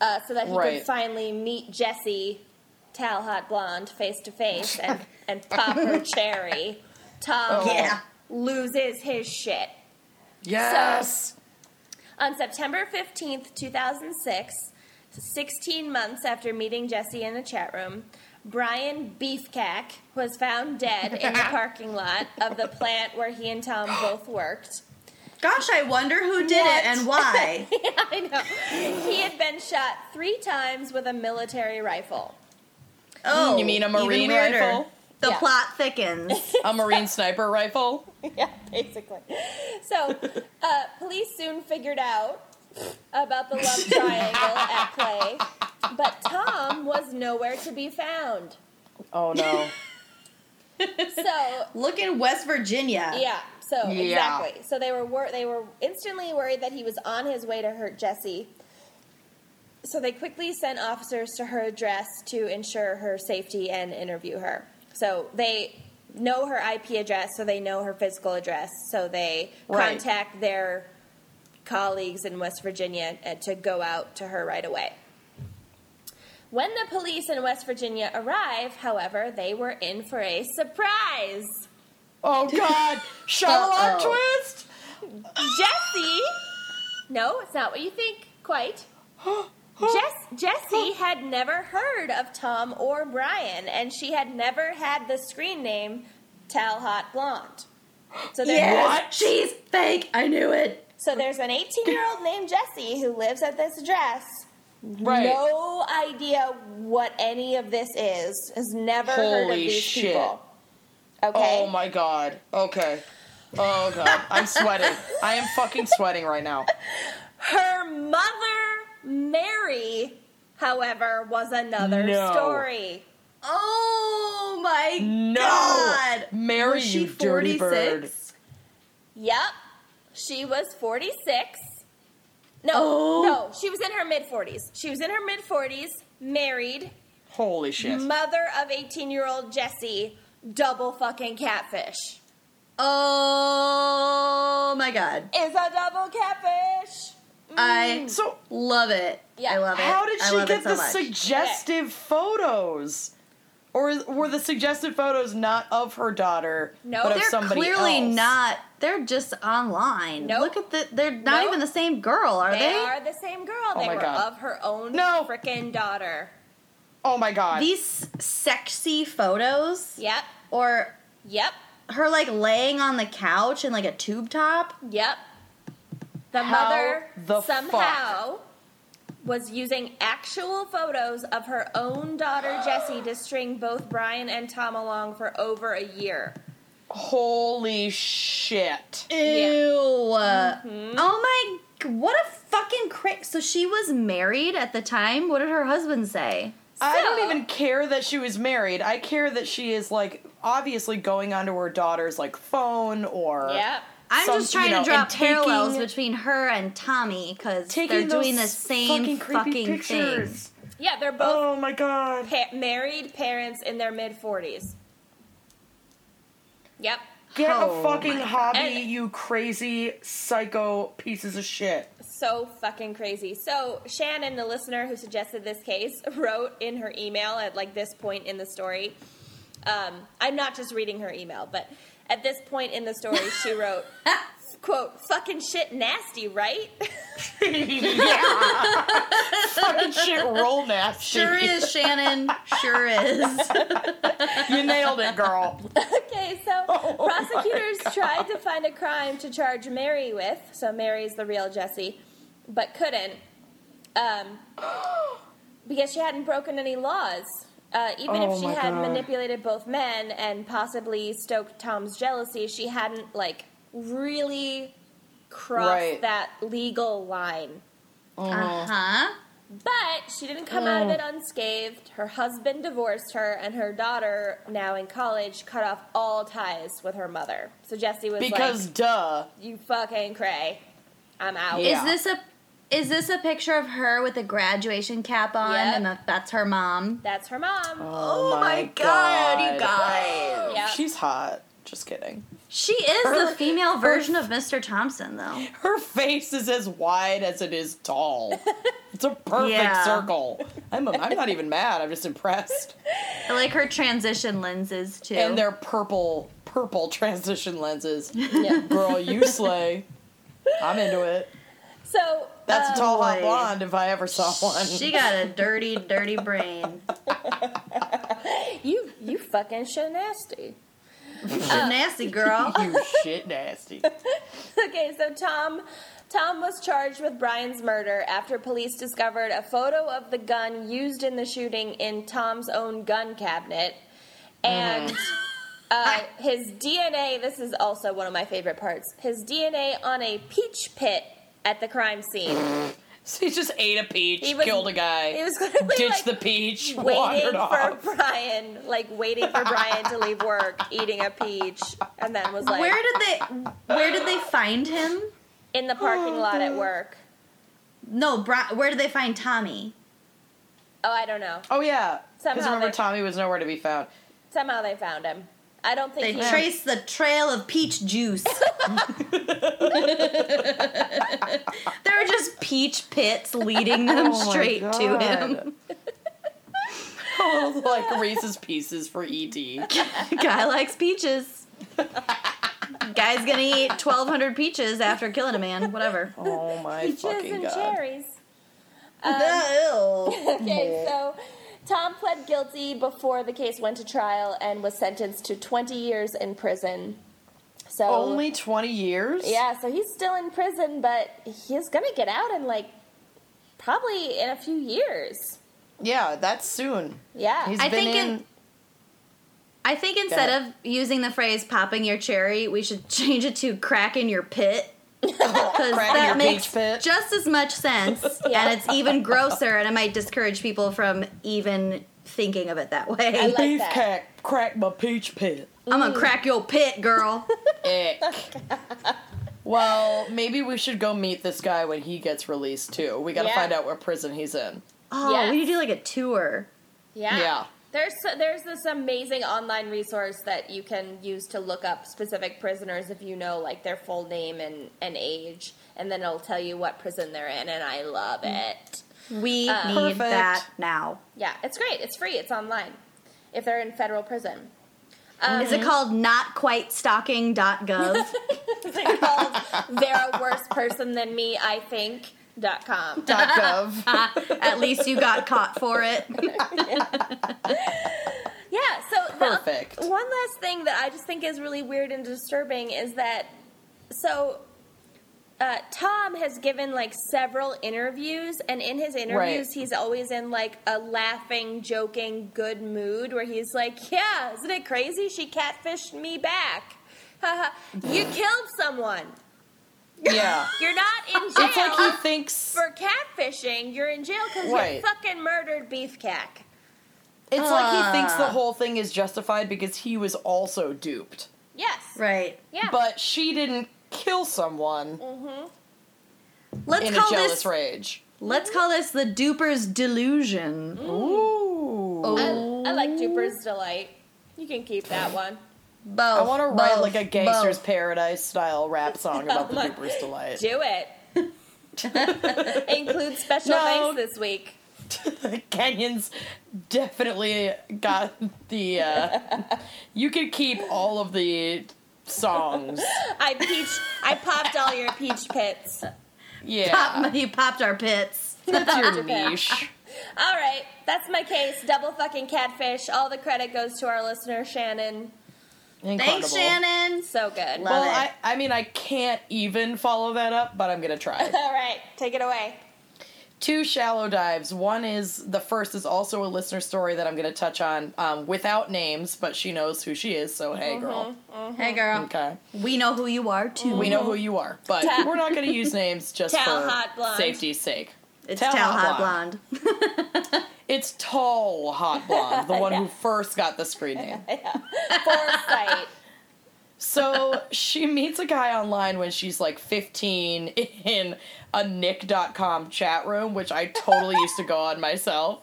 uh, so that he Right. could finally meet Jessie, Tall Hot Blonde, face to face and, and pop her cherry, Tom oh. Yeah. loses his shit. Yes! On September 15th, 2006, 16 months after meeting Jesse in the chat room, Brian Beefcack was found dead in the parking lot of the plant where he and Tom both worked. Gosh, I wonder who did What? it and why. I know. He had been shot three times with a military rifle. Oh, You mean a marine weirder. rifle? The Yeah. plot thickens. A marine sniper rifle? yeah, basically. So, uh, police soon figured out about the love triangle at play, but Tom was nowhere to be found. Oh no. So, Look in West Virginia. yeah, so Yeah. exactly. So they were wor- they were instantly worried that he was on his way to hurt Jesse. So they quickly sent officers to her address to ensure her safety and interview her. So they know her IP address, so they know her physical address. So they Right. contact their colleagues in West Virginia uh, to go out to her right away. When the police in West Virginia arrive, however, they were in for a surprise. Oh god! Uh-oh. twist! Jesse, no, it's not what you think, quite. Jess, Jessie had never heard of Tom or Brian, and she had never had the screen name Tall Hot Blonde. So there's, Yes, What? she's fake. I knew it. so there's an 18 year old named Jessie who lives at this address. Right. No idea what any of this is. Has never heard of these shit. people. Okay. Oh my god. Okay. Oh god. I'm sweating. I am fucking sweating right now. Her mother, Mary, however, was another No. story. Oh my No. god. Mary, Was she you dirty 46? Yep. She was 46. No, Oh. no, she was in her mid 40s. She was in her mid 40s, married, Holy shit. mother of 18 year old Jesse, double fucking catfish. Oh my god. Is a double catfish. I mm. So love it. Yeah. I love it. how did I she love get it so the much. suggestive photos? Or were the suggestive photos not of her daughter, No, but of They're somebody clearly else? not. They're just online. Nope. Look at the. They're not Nope. even the same girl, are They, they? are the same girl. Oh they my were God. of her own No. frickin' daughter. Oh my god. These sexy photos, Yep. or Yep. her like laying on the couch in like a tube top. Yep. The How mother the somehow was using actual photos of her own daughter Jessie to string both Brian and Tom along for over a year. Holy shit. Ew. Mm-hmm. Oh my. What a fucking cra So she was married at the time? What did her husband say? I don't even care that she was married. I care that she is like obviously going onto her daughter's like phone or Yeah. I'm some- just trying you know, to draw taking- parallels between her and Tommy because they're doing the same fucking creepy fucking pictures. thing. Yeah, they're both Oh my god. pa- married parents in their mid 40s. Yep. Get Oh a fucking hobby, And- you crazy psycho pieces of shit. So fucking crazy. So Shannon, the listener who suggested this case, wrote in her email at like this point in the story. Um, I'm not just reading her email, but at this point in the story, she wrote, "quote Fucking shit, nasty, right?" yeah. fucking shit roll nasty. Sure is, Shannon. Sure is. You nailed it, girl. okay, so Oh prosecutors tried to find a crime to charge Mary with. So Mary's the real Jesse, but couldn't. Um, because she hadn't broken any laws. Uh, even Oh if she had God. manipulated both men and possibly stoked Tom's jealousy, she hadn't like really crossed Right. that legal line. Uh huh. But she didn't come out of it unscathed. Her husband divorced her, and her daughter, now in college, cut off all ties with her mother. So Jesse was Because like, duh. "You fucking cray, I'm out." Yeah. Is this a is this a picture of her with a graduation cap on Yep. and that- that's her mom? That's her mom. Oh, oh my God. You guys. Yeah. She's hot. Just kidding. She is Her- the female version of Mr. Thompson, though. Her face is as wide as it is tall. It's a perfect Yeah. circle. I'm, I'm not even mad. I'm just impressed. I like her transition lenses too. And they're purple, purple transition lenses. Yeah. Girl, you slay. I'm into it. So That's um, a tall hot blonde if I ever saw one. she got a dirty, dirty brain. you you fucking shit nasty. She's nasty girl. you shit nasty. okay, so Tom Tom was charged with Brian's murder after police discovered a photo of the gun used in the shooting in Tom's own gun cabinet. And uh, his DNA, this is also one of my favorite parts, his DNA on a peach pit at the crime scene. So he just ate a peach, He was- killed a guy, he was literally, ditched like, the peach, Waiting wandered for off. Brian, like waiting for Brian to leave work, eating a peach, and then was like Where did they where did they find him? in the parking oh, lot at work. No, Bri- where did they find Tommy? Oh, I don't know. Oh yeah, because remember they- Tommy was nowhere to be found. Somehow they found him. I don't think They he traced the trail of peach juice. there were just peach pits leading them Oh my straight to God. him. like Reese's Pieces for ED. Guy likes peaches. Guy's gonna eat 1,200 peaches after killing a man. Whatever. Oh my peaches fucking and god. cherries. Ew. Um, okay, so Tom pled guilty before the case went to trial and was sentenced to 20 years in prison. So Only 20 years? yeah, so he's still in prison, but he's gonna get out in like probably in a few years. Yeah, that's soon. Yeah, He's I been think in. in- I think instead of using the phrase popping your cherry, we should change it to cracking your pit. Because that makes pit. just as much sense. Yeah. And it's even grosser, and it might discourage people from even thinking of it that way. I like Beef that. cat crack my peach pit. I'm gonna crack your pit, girl. Ick. well, maybe we should go meet this guy when he gets released too. We gotta Yeah. find out what prison he's in. Oh, Yes. we need to do like a tour. yeah. Yeah. There's there's this amazing online resource that you can use to look up specific prisoners if you know like their full name and, and age, and then it'll tell you what prison they're in, and I love it. We Uh, need Perfect. that now. Yeah, it's great. It's free. It's online. If they're in federal prison. Um, Is it called notquitestalking.gov? Is it called They're a Worse Person Than Me, I Think? Dot com. Dot gov. At least you got caught for it. Yeah, so the- Perfect. one last thing that I just think is really weird and disturbing is that so uh, Tom has given like several interviews, and in his interviews, Right. he's always in like a laughing, joking, good mood where he's like, "Yeah, isn't it crazy? She catfished me back. You killed someone. Yeah. You're not in jail It's like he thinks for catfishing. You're in jail because you Right. fucking murdered Beefcack." it's like he thinks the Ah. whole thing is justified because he was also duped. Yes. Right. Yeah. But she didn't kill someone Let's in a call jealous this. rage. Let's call this the duper's delusion. Ooh. I, I like Duper's Delight. You can keep that one. Both. I want to write both, like a Gangster's both. Paradise style rap song about the my- Duper's Delight. Do it. Include special No. thanks this week. The Kenyans definitely got the. Uh, you can keep all of the songs. I peach. I popped all your peach pits. Yeah, Pop, you popped our pits. that's your niche. All right, that's my case. Double fucking catfish. All the credit goes to our listener Shannon. Incredible. Thanks, Shannon. So good. Love Well, it. I, I mean, I can't even follow that up, but I'm gonna try. All right, take it away. Two shallow dives. One is the first is also a listener story that I'm gonna touch on um, without names, but she knows who she is. So hey, girl. Hey, girl. Okay, We know who you are too. we know who you are, but we're not gonna use names just Tall, for safety's sake. It's Tell Tell Hot Hot Blonde. It's tall, hot blonde, the one who first got the screen name. Foresight. So she meets a guy online when she's like 15 in a Nick.com chat room, which I totally used to go on myself.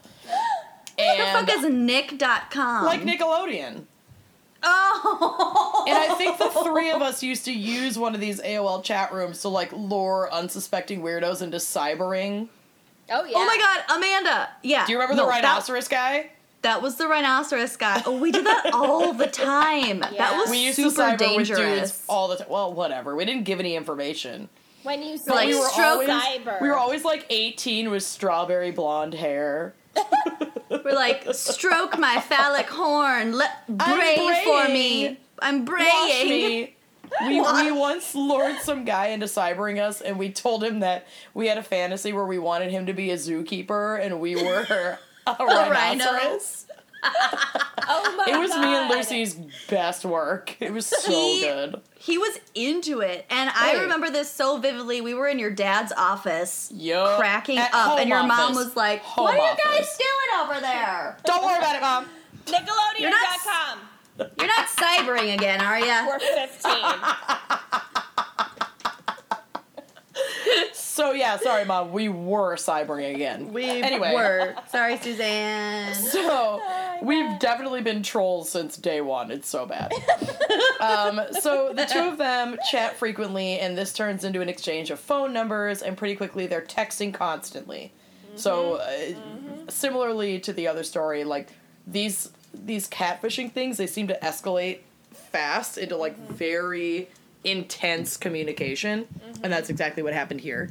What the fuck is Nick.com? like Nickelodeon. Oh. And I think the three of us used to use one of these AOL chat rooms to like lure unsuspecting weirdos into cybering. Oh yeah. Oh my god, Amanda. Yeah. Do you remember No, the that- rhinoceros guy? That, was the rhinoceros guy. Oh, we did that all the time. That was We used super to cyber dangerous. with dudes all the time. Well, whatever. We didn't give any information. When you say Like we were stroke- always cyber, we were always like 18 with strawberry blonde hair. We're like, stroke my phallic horn. Let bray for me. I'm braying. Wash me. We, we once lured some guy into cybering us, and we told him that we had a fantasy where we wanted him to be a zookeeper, and we were a, rhino. rhinoceros. oh my It was me and Lucy's best work. It was so He- good. He was into it. And I remember this so vividly. We were in your dad's office Yup. cracking At up, and your mom was like, Home What are you guys office. doing over there? Don't worry about it, mom. Nickelodeon.com. You're not cybering again, are you? We're 15. So yeah, sorry, mom. We were cybering again. We anyway. were. Sorry, Suzanne. So we've definitely been trolls since day one. It's so bad. um, so the two of them chat frequently, and this turns into an exchange of phone numbers, and pretty quickly they're texting constantly. So uh, similarly to the other story, like these these catfishing things, they seem to escalate fast into like mm-hmm. very intense communication, and mm-hmm. that's exactly what happened here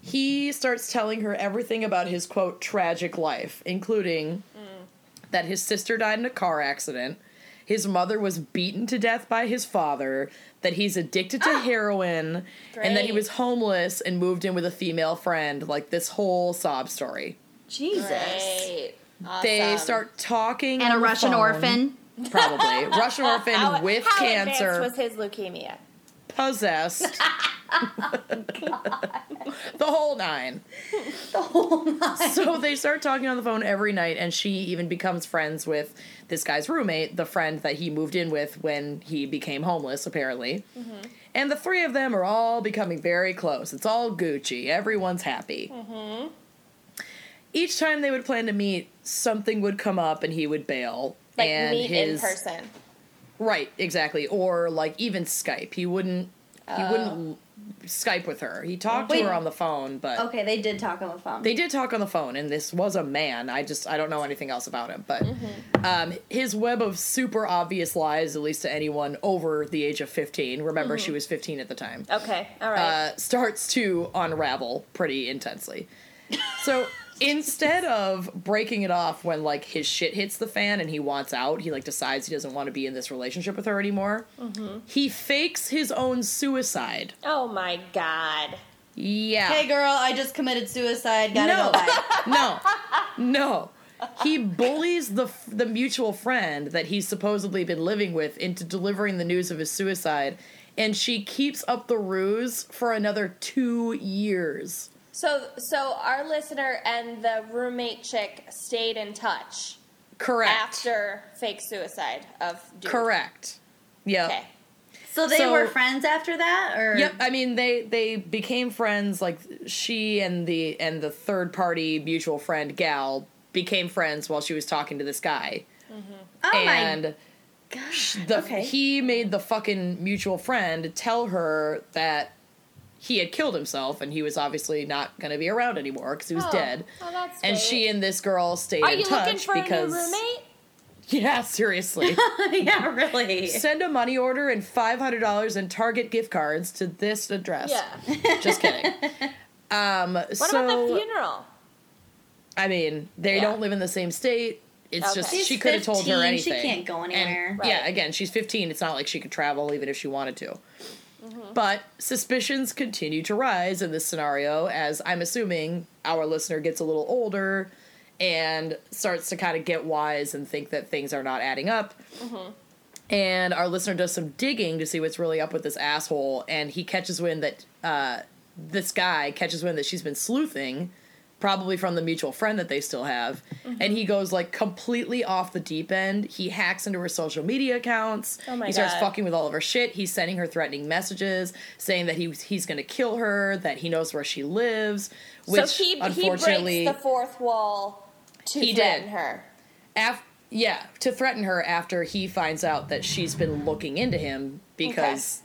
he starts telling her everything about his quote tragic life, including mm. that his sister died in a car accident, his mother was beaten to death by his father, that he's addicted to ah! heroin, and that he was homeless and moved in with a female friend. Like this whole sob story. Jesus. Great. They start talking And a the Russian phone. orphan. Probably Russian orphan How, with how cancer, advanced was his leukemia? possessed. the whole nine. The whole nine. So they start talking on the phone every night, and she even becomes friends with this guy's roommate, the friend that he moved in with when he became homeless, apparently. Mm-hmm. And the three of them are all becoming very close. It's all Gucci. Everyone's happy. Mm-hmm. Each time they would plan to meet, something would come up and he would bail. Like and meet his, in person. Right, exactly. Or like even Skype. He wouldn't. He wouldn't Skype with her. He talked Wait. to her on the phone, but Okay, they did talk on the phone. they did talk on the phone, and this was a man. I just I don't know anything else about him, but Mm-hmm. um, his web of super obvious lies, at least to anyone over the age of fifteen. Remember, Mm-hmm. she was fifteen at the time. Okay, all right. Uh, starts to unravel pretty intensely. So instead of breaking it off when like his shit hits the fan and he wants out, he like decides he doesn't want to be in this relationship with her anymore. Mm-hmm. He fakes his own suicide. Oh my god. Yeah. Hey girl, I just committed suicide. Gotta no, go back. no, no. He bullies the the mutual friend that he's supposedly been living with into delivering the news of his suicide, and she keeps up the ruse for another two years. So so our listener and the roommate chick stayed in touch Correct. after fake suicide of dude. Correct. Yep. Okay. So they So- were friends after that, or Yep. I mean, they they became friends. Like she and the and the third party mutual friend gal became friends while she was talking to this guy. Mm-hmm. Oh and my god. the okay. he made the fucking mutual friend tell her that he had killed himself and he was obviously not going to be around anymore because he was Oh. dead. Oh, that's and sweet. she and this girl stayed Are in you touch looking for because a new roommate? yeah, seriously. yeah, really. Send a money order and five hundred dollars in Target gift cards to this address. Yeah. Just kidding. Um, What so about the funeral? I mean, they Yeah. don't live in the same state. It's Okay. just She's she could have told her 15, anything. she can't go And, anywhere. Yeah, again, she's 15. It's not like she could travel even if she wanted to. Mm-hmm. But suspicions continue to rise in this scenario as I'm assuming our listener gets a little older and starts to kind of get wise and think that things are not adding up. Mm-hmm. And our listener does some digging to see what's really up with this asshole, and he catches wind that uh, this guy catches wind that she's been sleuthing, probably from the mutual friend that they still have, Mm-hmm. and he goes like completely off the deep end. He hacks into her social media accounts. Oh my he starts God. fucking with all of her shit. He's sending her threatening messages, saying that he he's going to kill her, that he knows where she lives. Which so he he breaks the fourth wall to He threaten did. her. af- yeah, to threaten her after he finds out that she's been looking into him because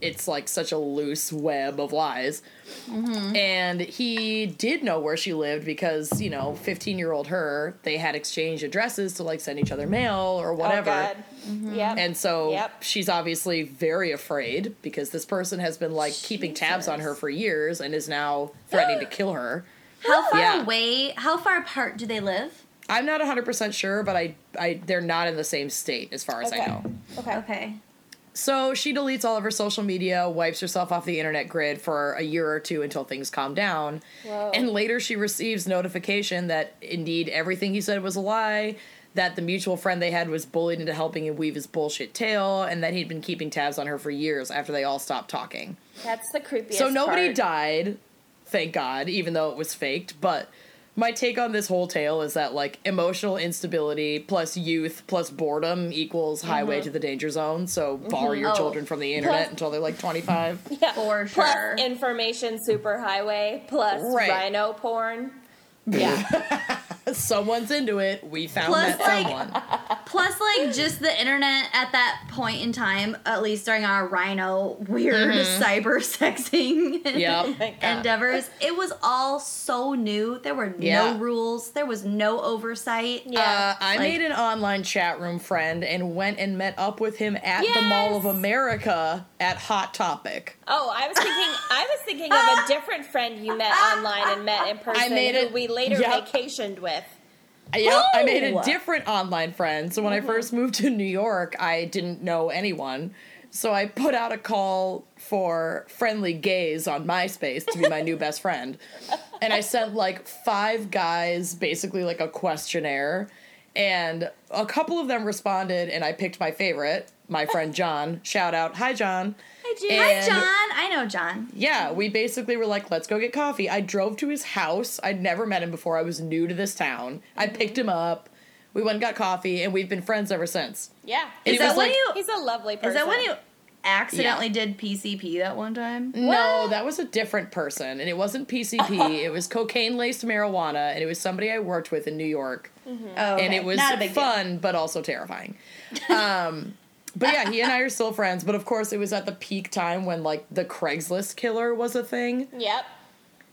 it's like such a loose web of lies. Mm-hmm. And he did know where she lived because, you know, 15 year old her, they had exchanged addresses to like send each other mail or whatever. Oh God. Yep. And so Yep. she's obviously very afraid because this person has been like keeping tabs on her for years and is now threatening to kill her. How far Yeah. away? How far apart do they live? I'm not 100% sure, but I, I they're not in the same state as far as I know. okay. Okay. So she deletes all of her social media, wipes herself off the internet grid for a year or two until things calm down. Whoa. And later she receives notification that indeed everything he said was a lie, that the mutual friend they had was bullied into helping him weave his bullshit tale, and that he'd been keeping tabs on her for years after they all stopped talking. That's the creepiest. so nobody part. died, thank God, even though it was faked, but my take on this whole tale is that like emotional instability plus youth plus boredom equals highway mm-hmm. to the danger zone. So mm-hmm. bar your Oh. children from the internet Plus- until they're like 25. Yeah. For Plus sure. information superhighway plus Right. rhino porn. Yeah. Someone's into it. We found Plus, that like- someone. Plus, like, just the internet at that point in time, at least during our rhino weird cyber sexing Yep. endeavors, it was all so new. There were Yeah. no rules, there was no oversight. Yeah. Uh, I Like- made an online chat room friend and went and met up with him at the Mall of America at Hot Topic. Oh, I was thinking. I was thinking of a different friend you met online and met in person, I made who it- we later Yep. vacationed with. Yeah, I made a different online friend. So when I first mm-hmm. moved to New York, I didn't know anyone. So I put out a call for friendly gays on MySpace to be my new best friend. And I sent like five guys basically like a questionnaire. And a couple of them responded, and I picked my favorite, my friend John. Shout out. Hi, John. Hi, Jude. Hi, John. I know John. Yeah, we basically were like, let's go get coffee. I drove to his house. I'd never met him before. I was new to this town. I picked him up. We went and got coffee, and we've been friends ever since. Yeah. And Is it was that when like- you? He's a lovely person. Is that when you accidentally did PCP that one time? No, that was a different person, and it wasn't PCP. it was cocaine laced marijuana, and it was somebody I worked with in New York, Oh, and okay. it was not a big deal. fun but also terrifying. Um, but yeah, he and I are still friends. But of course, it was at the peak time when like the Craigslist killer was a thing. Yep.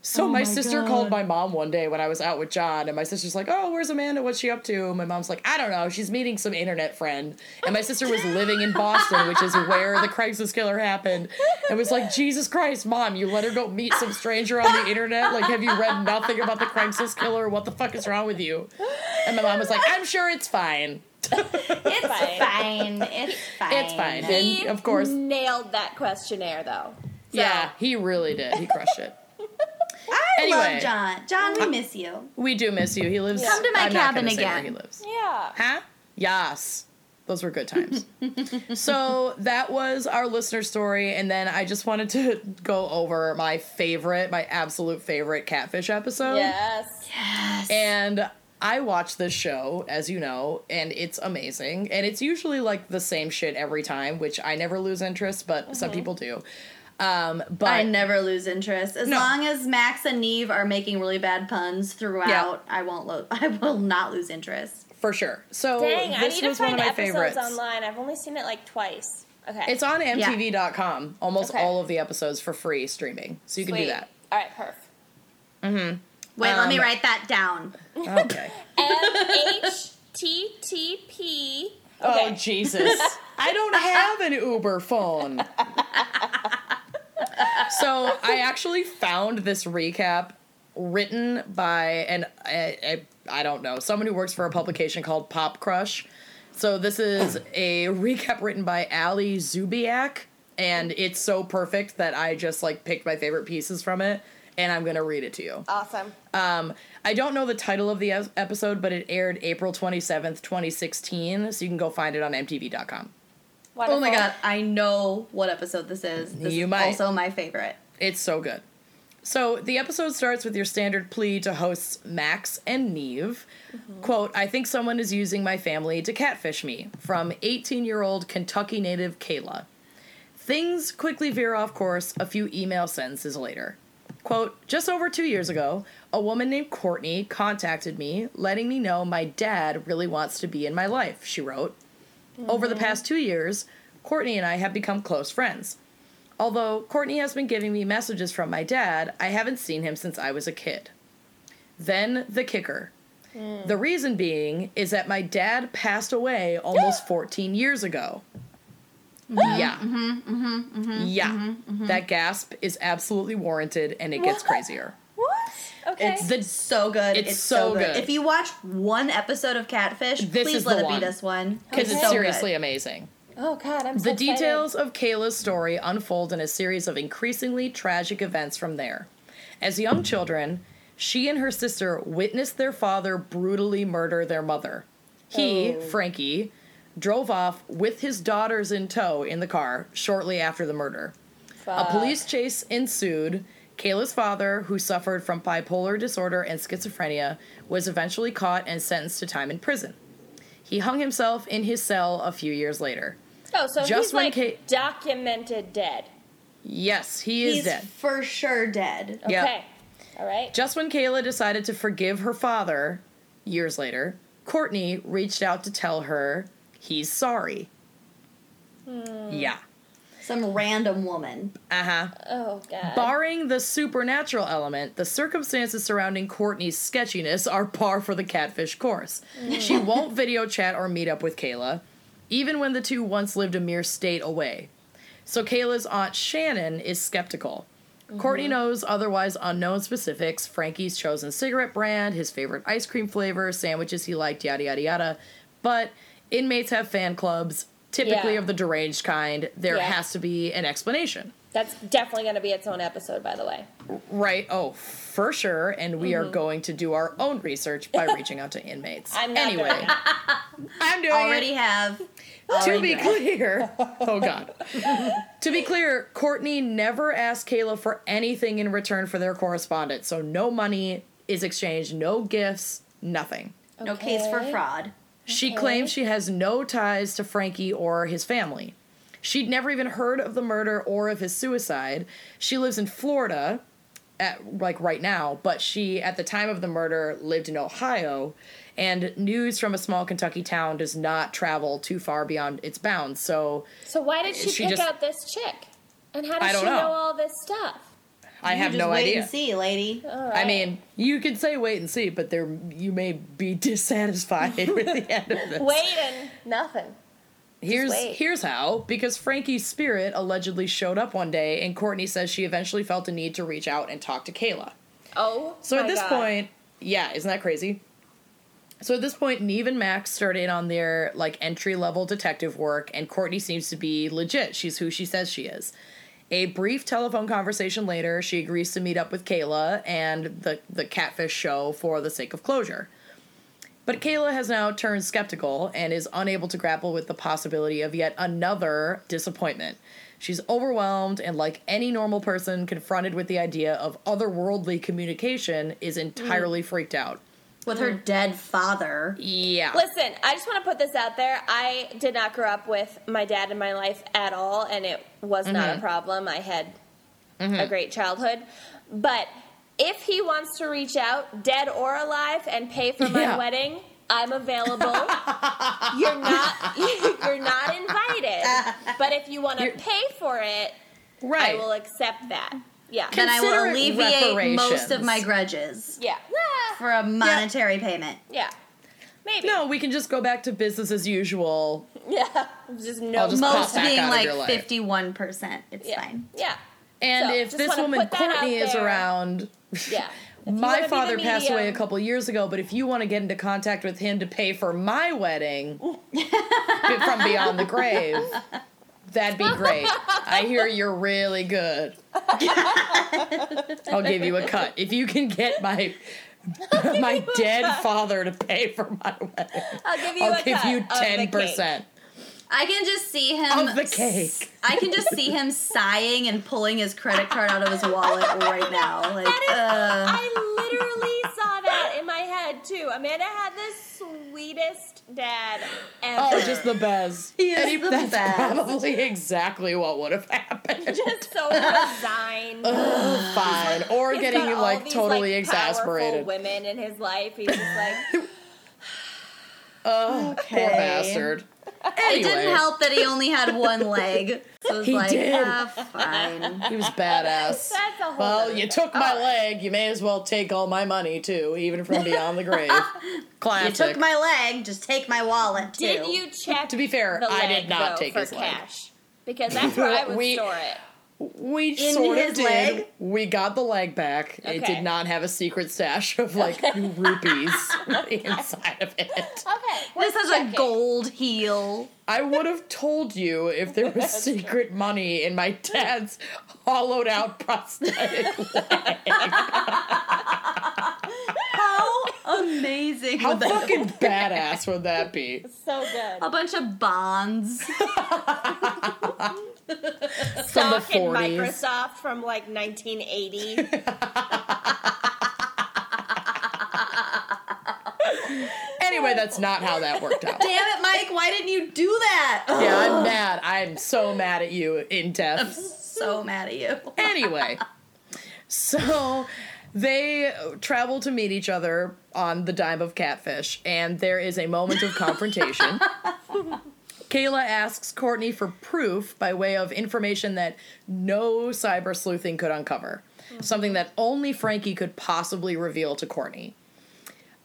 So Oh my, my sister God. called my mom one day when I was out with John, and my sister's like, "Oh, where's Amanda? What's she up to?" And My mom's like, "I don't know. She's meeting some internet friend." And my sister was living in Boston, which is where the Craigslist killer happened. And was like, "Jesus Christ, mom, you let her go meet some stranger on the internet? Like, have you read nothing about the Craigslist killer? What the fuck is wrong with you?" And my mom was like, "I'm sure it's fine. It's Fine. fine. It's fine. It's fine." He And of course, nailed that questionnaire though. yeah, he really did. He crushed it. I Anyway. love John. John, we uh, miss you. We do miss you. He lives. Come to my I'm cabin gonna say where again. he lives. Yeah. Huh? Yes. Those were good times. so that was our listener story, and then I just wanted to go over my favorite, my absolute favorite catfish episode. Yes. Yes. And I watch this show, as you know, and it's amazing. And it's usually like the same shit every time, which I never lose interest, but some people do. Um, but I never lose interest as No. long as Max and Nev are making really bad puns throughout. Yeah. I won't. Lo- I will not lose interest. for sure. So Dang, I this need to was one find of my episodes favorites. online. I've only seen it like twice. Okay. It's on MTV.com. Almost Okay. all of the episodes for free streaming, so you can do that. All right, perf. Wait, let me Um, write that down. Okay. M H T T P. Oh Okay. Jesus! I don't have an Uber phone. so I actually found this recap written by an I, I, I don't know someone who works for a publication called Pop Crush. So this is a recap written by Ali Zubiak, and it's so perfect that I just like picked my favorite pieces from it, and I'm gonna read it to you. Awesome. Um, I don't know the title of the episode, but it aired April 27th, 2016, so you can go find it on MTV.com. Wonderful. Oh my god, I know what episode this is. This You is might. also my favorite. It's so good. So the episode starts with your standard plea to hosts Max and Nev. Quote, I think someone is using my family to catfish me. From 18 year old Kentucky native Kayla. Things quickly veer off course a few email sentences later. Quote, just over two years ago, a woman named Courtney contacted me, letting me know my dad really wants to be in my life, she wrote. Over the mm-hmm. past two years, Courtney and I have become close friends. Although Courtney has been giving me messages from my dad, I haven't seen him since I was a kid. Then the kicker. Mm. The reason being is that my dad passed away almost 14 years ago. Mm-hmm. Yeah. Mm-hmm. Mm-hmm. yeah. That gasp is absolutely warranted and it gets What? crazier. What? Okay. It's The so good. It's It's, so so, good. good. If you watch one episode of Catfish, This please let it one. be this one. Because It's it's so seriously amazing. oh God, I'm so The excited. details of Kayla's story unfold in a series of increasingly tragic events from there. As young children, she and her sister witnessed their father brutally murder their mother. He, Oh. Frankie, drove off with his daughters in tow in the car shortly after the murder. A police chase ensued. Kayla's father, who suffered from bipolar disorder and schizophrenia, was eventually caught and sentenced to time in prison. He hung himself in his cell a few years later. Oh, so just he's when like Kate- documented dead. Yes, he is He's dead. for sure dead. Okay. All right. Just when Kayla decided to forgive her father, years later, Courtney reached out to tell her he's sorry. Hmm. Yeah. Some random woman. Uh huh. Oh God. Barring the supernatural element, the circumstances surrounding Courtney's sketchiness are par for the catfish course. Hmm. She won't video chat or meet up with Kayla, even when the two once lived a mere state away. So Kayla's aunt Shannon is skeptical. Mm-hmm. Courtney knows otherwise unknown specifics Frankie's chosen cigarette brand, his favorite ice cream flavor, sandwiches he liked, yada yada yada. But inmates have fan clubs, typically Yeah. of the deranged kind. There Yeah. has to be an explanation. That's definitely going to be its own episode, by the way. Right. Oh, for sure. And we are mm-hmm. going to do our own research by reaching out to inmates. I'm not anyway, doing I'm doing Already it. have. To be clear, oh god. to be clear, Courtney never asked Kayla for anything in return for their correspondence. So no money is exchanged, no gifts, nothing. No case for fraud. She claims she has no ties to Frankie or his family. She'd never even heard of the murder or of his suicide. She lives in Florida, at, like right now, but she, at the time of the murder, lived in Ohio, and news from a small Kentucky town does not travel too far beyond its bounds. So So why did she, She pick just- out this chick? And how don't she know. know all this stuff? I You have no wait idea. and see, lady. I mean, you could say wait and see, but there you may be dissatisfied with the end of this. Wait and nothing. Here's here's how because Frankie's spirit allegedly showed up one day, and Courtney says she eventually felt a need to reach out and talk to Kayla. Oh, So at this God. point, yeah, isn't that crazy? So at this point, Nev and Max started on their like entry level detective work, and Courtney seems to be legit. She's who she says she is. A brief telephone conversation later, she agrees to meet up with Kayla and the the Catfish show for the sake of closure. But Kayla has now turned skeptical and is unable to grapple with the possibility of yet another disappointment. She's overwhelmed and, like any normal person confronted with the idea of otherworldly communication, is mm. entirely freaked out. With her dead father. Yeah. Listen, I just want to put this out there. I did not grow up with my dad in my life at all, and it was not Mm-hmm. a problem. I had a great childhood. But if he wants to reach out, dead or alive, and pay for my Yeah. wedding, I'm available. you're not you're not invited. But if you want to pay for it, right. I will accept that. Yeah. Then I will Consider it alleviate most of reparations. my grudges yeah. Ah, for a monetary payment. Yeah. Maybe. no, we can just go back to business as usual. Yeah. Just no I'll just pop Most back being out of like your life. fifty-one percent. It's yeah. fine. Yeah. And So, if just this wanna woman put that out Courtney is there. around, Yeah. If you wanna my be father the passed away a medium- couple years ago, but if you want to get into contact with him to pay for my wedding from beyond the grave, that'd be great. I hear you're really good. I'll give you a cut. If you can get my my dead father to pay for my wedding, I'll give you I'll a give cut you ten percent. I can just see him of the cake. I can just see him sighing and pulling his credit card out of his wallet right now. Like, That is, uh, I literally saw that in my head too. Amanda had the sweetest dad oh, ever. Oh, just the best. He is And he- the that's best. probably exactly what would have happened. just so resigned. Fine. Or He's getting got all like these, totally like, powerful exasperated. women in his life. He's just like, Oh, Okay. poor bastard. it didn't help that he only had one leg. So it's He like, did. ah, fine. He was badass. that's a whole. Well, you thing. took my All right. leg. You may as well take all my money too, even from beyond the grave. Classic. You took my leg, just take my wallet too. Did you check? To be fair, the I did not though, take for his leg. cash because that's where I would We- store it. We In sort of did. leg? We got the leg back. It did not have a secret stash of like rupees inside of it. Okay, This has checking. a gold heel. I would have told you if there was secret money in my dad's hollowed out prosthetic leg. How amazing How would that fucking badass would that be? So good. A bunch of bonds. From the Stock in 40s. Microsoft from like 1980. Anyway, that's not how that worked out. Damn it, Mike! Why didn't you do that? Yeah, I'm mad. I'm so mad at you in I'm death. so mad at you. Anyway, so they travel to meet each other on the dime of catfish, and there is a moment of confrontation. Kayla asks Courtney for proof by way of information that no cyber sleuthing could uncover, something that only Frankie could possibly reveal to Courtney.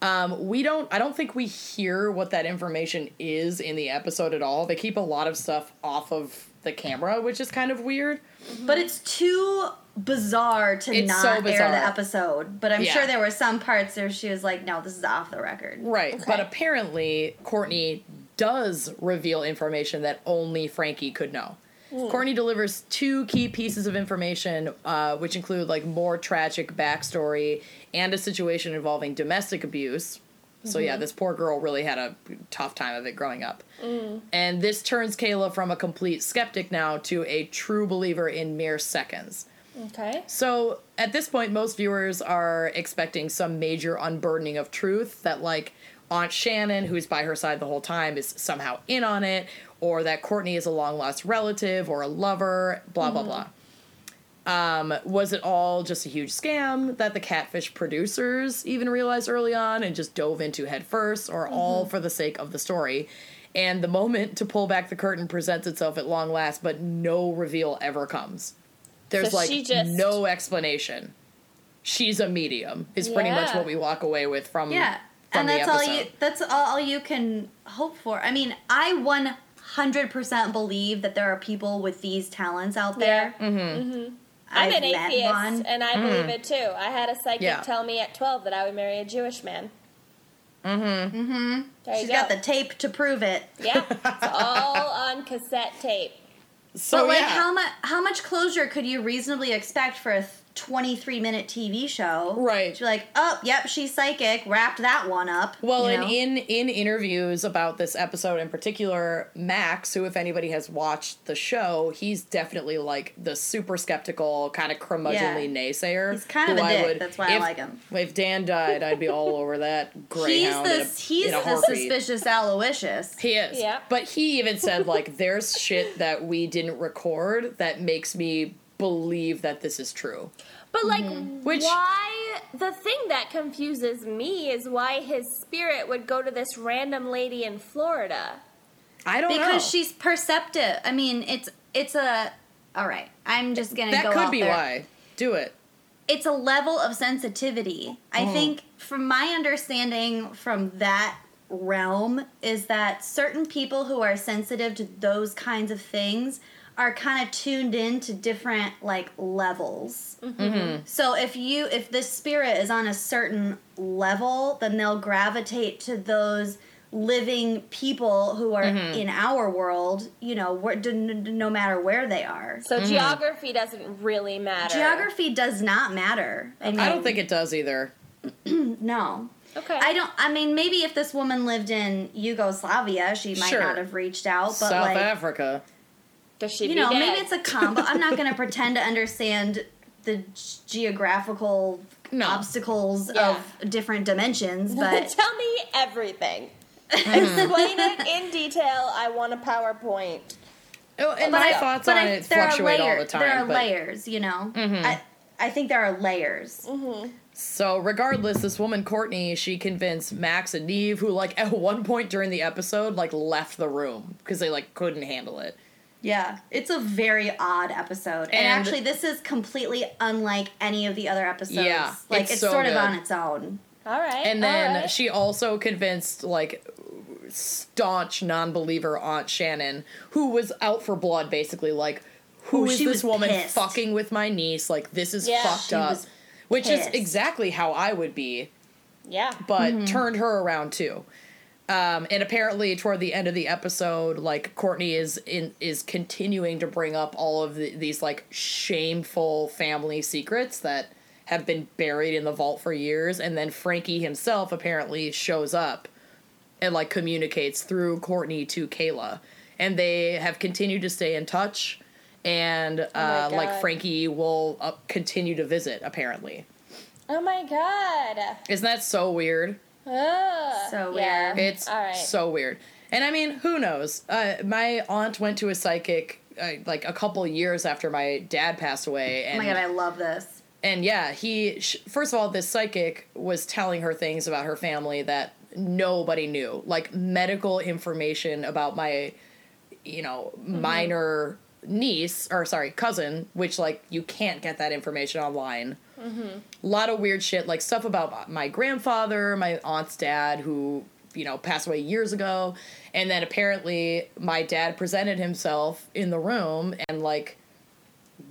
Um, we don't. I don't think we hear what that information is in the episode at all. They keep a lot of stuff off of the camera, which is kind of weird. But it's too bizarre to It's not so air the episode. But I'm Yeah. sure there were some parts where she was like, "No, this is off the record." Right, but apparently Courtney does reveal information that only Frankie could know. Courtney delivers two key pieces of information, uh, which include like more tragic backstory and a situation involving domestic abuse. So yeah, this poor girl really had a tough time of it growing up. And this turns Kayla from a complete skeptic now to a true believer in mere seconds. Okay. So at this point, most viewers are expecting some major unburdening of truth that, like, Aunt Shannon, who's by her side the whole time, is somehow in on it, or that Courtney is a long lost relative or a lover, blah, blah, blah. Um, was it all just a huge scam that the Catfish producers even realized early on and just dove into head first, or all for the sake of the story? And the moment to pull back the curtain presents itself at long last, but no reveal ever comes. There's So like she just- no explanation. She's a medium. Is pretty much what we walk away with from Yeah. from And the that's all episode. you that's all you can hope for. I mean, I 100% believe that there are people with these talents out there. Mm-hmm. I'm I've an atheist, one. and I believe it too. I had a psychic Yeah. tell me at 12 that I would marry a Jewish man. Mm-hmm. Mm-hmm. There you She's go. got the tape to prove it. yeah, it's all on cassette tape. So but like yeah. how much how much closure could you reasonably expect for a 23 minute TV show? Right. You're like, "Oh, yep, she's psychic. Wrapped that one up." Well, you and know? in in interviews about this episode in particular, Max, who if anybody has watched the show, he's definitely like the super skeptical, kind of curmudgeonly Yeah. naysayer. He's kind of who a I dick, would- that's why I like him. If Dan died, I'd be all over that he's greyhound. in the a- he's in a the suspicious Aloysius. He is. Yeah. But he even said like there's shit that we didn't record that makes me believe that this is true. But like, Mm-hmm. Which- why? The thing that confuses me is why his spirit would go to this random lady in Florida. I don't know. because she's perceptive. I mean, it's it's a all right. I'm just gonna that go could out be there. why. Do it. It's a level of sensitivity. I Mm-hmm. think, from my understanding, from that realm, is that certain people who are sensitive to those kinds of things are kind of tuned in to different like levels. Mm-hmm. So if you if this spirit is on a certain level, then they'll gravitate to those living people who are Mm-hmm. in our world. You know, where, d- n- no matter where they are. So geography doesn't really matter. Geography does not matter. I, mean, I don't think it does either. No. Okay. I don't. I mean, maybe if this woman lived in Yugoslavia, she might Sure. not have reached out. But South like, Africa. Does she you be know, dead? maybe it's a combo. I'm not going to pretend to understand the geographical No. obstacles Yeah. of different dimensions, but Tell me everything. Mm-hmm. Explain it in detail. I want a PowerPoint. Oh, and but my I- thoughts but on I- it there are fluctuate all the time. There are but- layers, you know. I, I think there are layers. So regardless, this woman Courtney, she convinced Max and Nev, who like at one point during the episode like left the room because they like couldn't handle it. Yeah, it's a very odd episode, and, And- actually, this is completely unlike any of the other episodes. Yeah, like it's it's, so sort of on its own. All right. And then right. she also convinced like staunch non-believer Aunt Shannon, who was out for blood, basically like, who Oh, is this woman pissed. fucking with my niece? Like this is Yeah. fucked She up. was Which is exactly how I would be. yeah. but Mm-hmm. turned her around too. Um, and apparently, toward the end of the episode, like Courtney is in is continuing to bring up all of the, these like shameful family secrets that have been buried in the vault for years. And then Frankie himself apparently shows up and like communicates through Courtney to Kayla, and they have continued to stay in touch. And uh, like Frankie will uh, continue to visit. Apparently, Oh my god. isn't that so weird? Ugh. So Yeah. weird. It's all right. so weird. And I mean, who knows? Uh, my aunt went to a psychic uh, like a couple years after my dad passed away, Oh and my god, I love this. and yeah, he sh- first of all, this psychic was telling her things about her family that nobody knew, like medical information about my, you know, Mm-hmm. minor niece or sorry cousin, which like you can't get that information online. Mm-hmm. A lot of weird shit, like stuff about my grandfather, my aunt's dad, who you know passed away years ago, and then apparently my dad presented himself in the room and like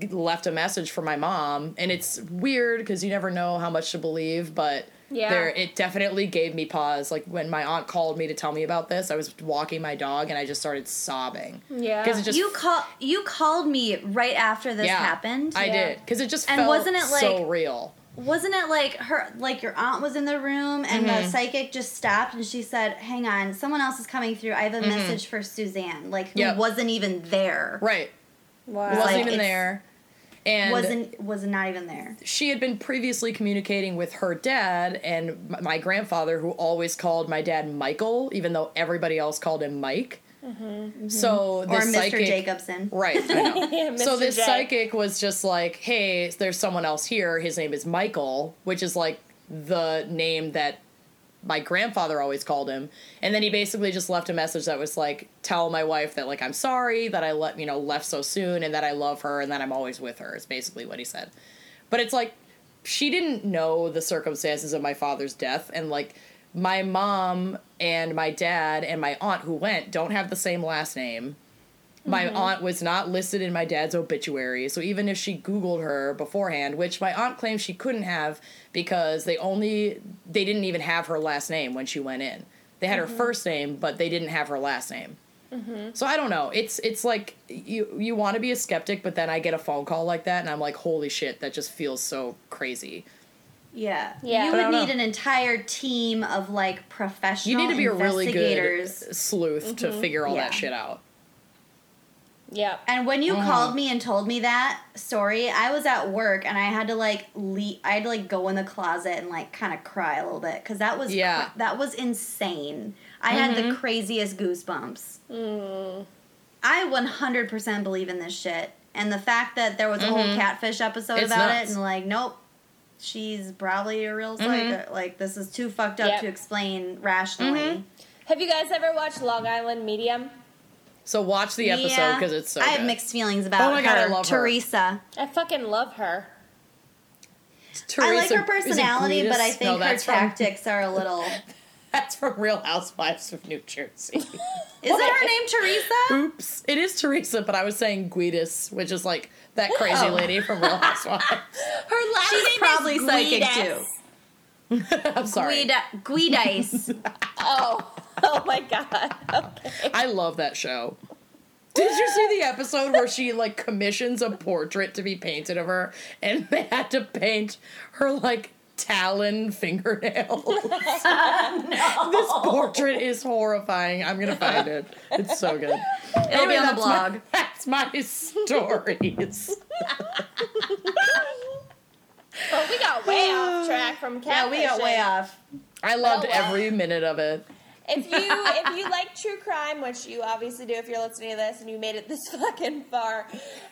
left a message for my mom and it's weird because you never know how much to believe but Yeah. there it definitely gave me pause like when my aunt called me to tell me about this i was walking my dog and i just started sobbing Yeah. because it just you call you called me right after this yeah, happened. i Yeah. did because it just And felt wasn't it like, so like- real Wasn't it like her like your aunt was in the room and Mm-hmm. the psychic just stopped and she said, "Hang on, someone else is coming through. I have a message for Suzanne." Like who Mm-hmm. Yep. wasn't even there. right wow. wasn't like, even there and Wasn't was not even there. she had been previously communicating with her dad and my grandfather, who always called my dad Michael, even though everybody else called him Mike. Mm-hmm. So mm-hmm. Or this Mr. psychic, Jacobson. right? I know. so this J. psychic was just like, "Hey, there's someone else here. His name is Michael," which is like the name that my grandfather always called him. And then he basically just left a message that was like, tell my wife that like I'm sorry that I let you know left so soon and that I love her and that I'm always with her. Is basically what he said. But it's like she didn't know the circumstances of my father's death and like my mom and my dad and my aunt who went don't have the same last name. My mm-hmm. aunt was not listed in my dad's obituary, so even if she Googled her beforehand, which my aunt claims she couldn't have because they only they didn't even have her last name when she went in. They had her mm-hmm. first name, but they didn't have her last name. Mm-hmm. So I don't know. It's it's like you you want to be a skeptic, but then I get a phone call like that, and I'm like, holy shit, that just feels so crazy. Yeah. Yeah. You But would need know. an entire team of like professional You need to be a really good investigators. sleuth to figure all Yeah. that shit out. Yeah. And when you Mm-hmm. called me and told me that story, I was at work and I had to like le- I had to like go in the closet and like kind of cry a little bit because that was Yeah. cra- that was insane. I had Mm-hmm. the craziest goosebumps. I 100% believe in this shit, and the fact that there was a whole catfish episode Mm-hmm. It's about nuts. Mm-hmm. it, and like, nope, she's probably a real psycho. Like, this is too fucked up Yep. to explain rationally. Mm-hmm. Have you guys ever watched Long Island Medium? So watch the episode Yeah. because it's so. I have mixed feelings about Oh my God, I her, love her. Teresa. I fucking love her. Teresa I like her personality, but I think No, her that's from- tactics are a little. That's from Real Housewives of New Jersey. Is it her name Teresa? Oops, it is Teresa, but I was saying Guidis, which is like that crazy Oh. lady from Real Housewives. Her last She's name probably is psychic, Guides. I'm sorry. Guida- Giudice. Oh, oh my god. Okay. I love that show. Did you see the episode where she like commissions a portrait to be painted of her and they had to paint her like talon fingernails? This portrait is horrifying. I'm gonna find it. It's so good. It'll be on the that's my- blog. that's my stories. Well, we got way off track from yeah, we got way off. I loved Oh, well. every minute of it. If you if you like true crime, which you obviously do if you're listening to this and you made it this fucking far,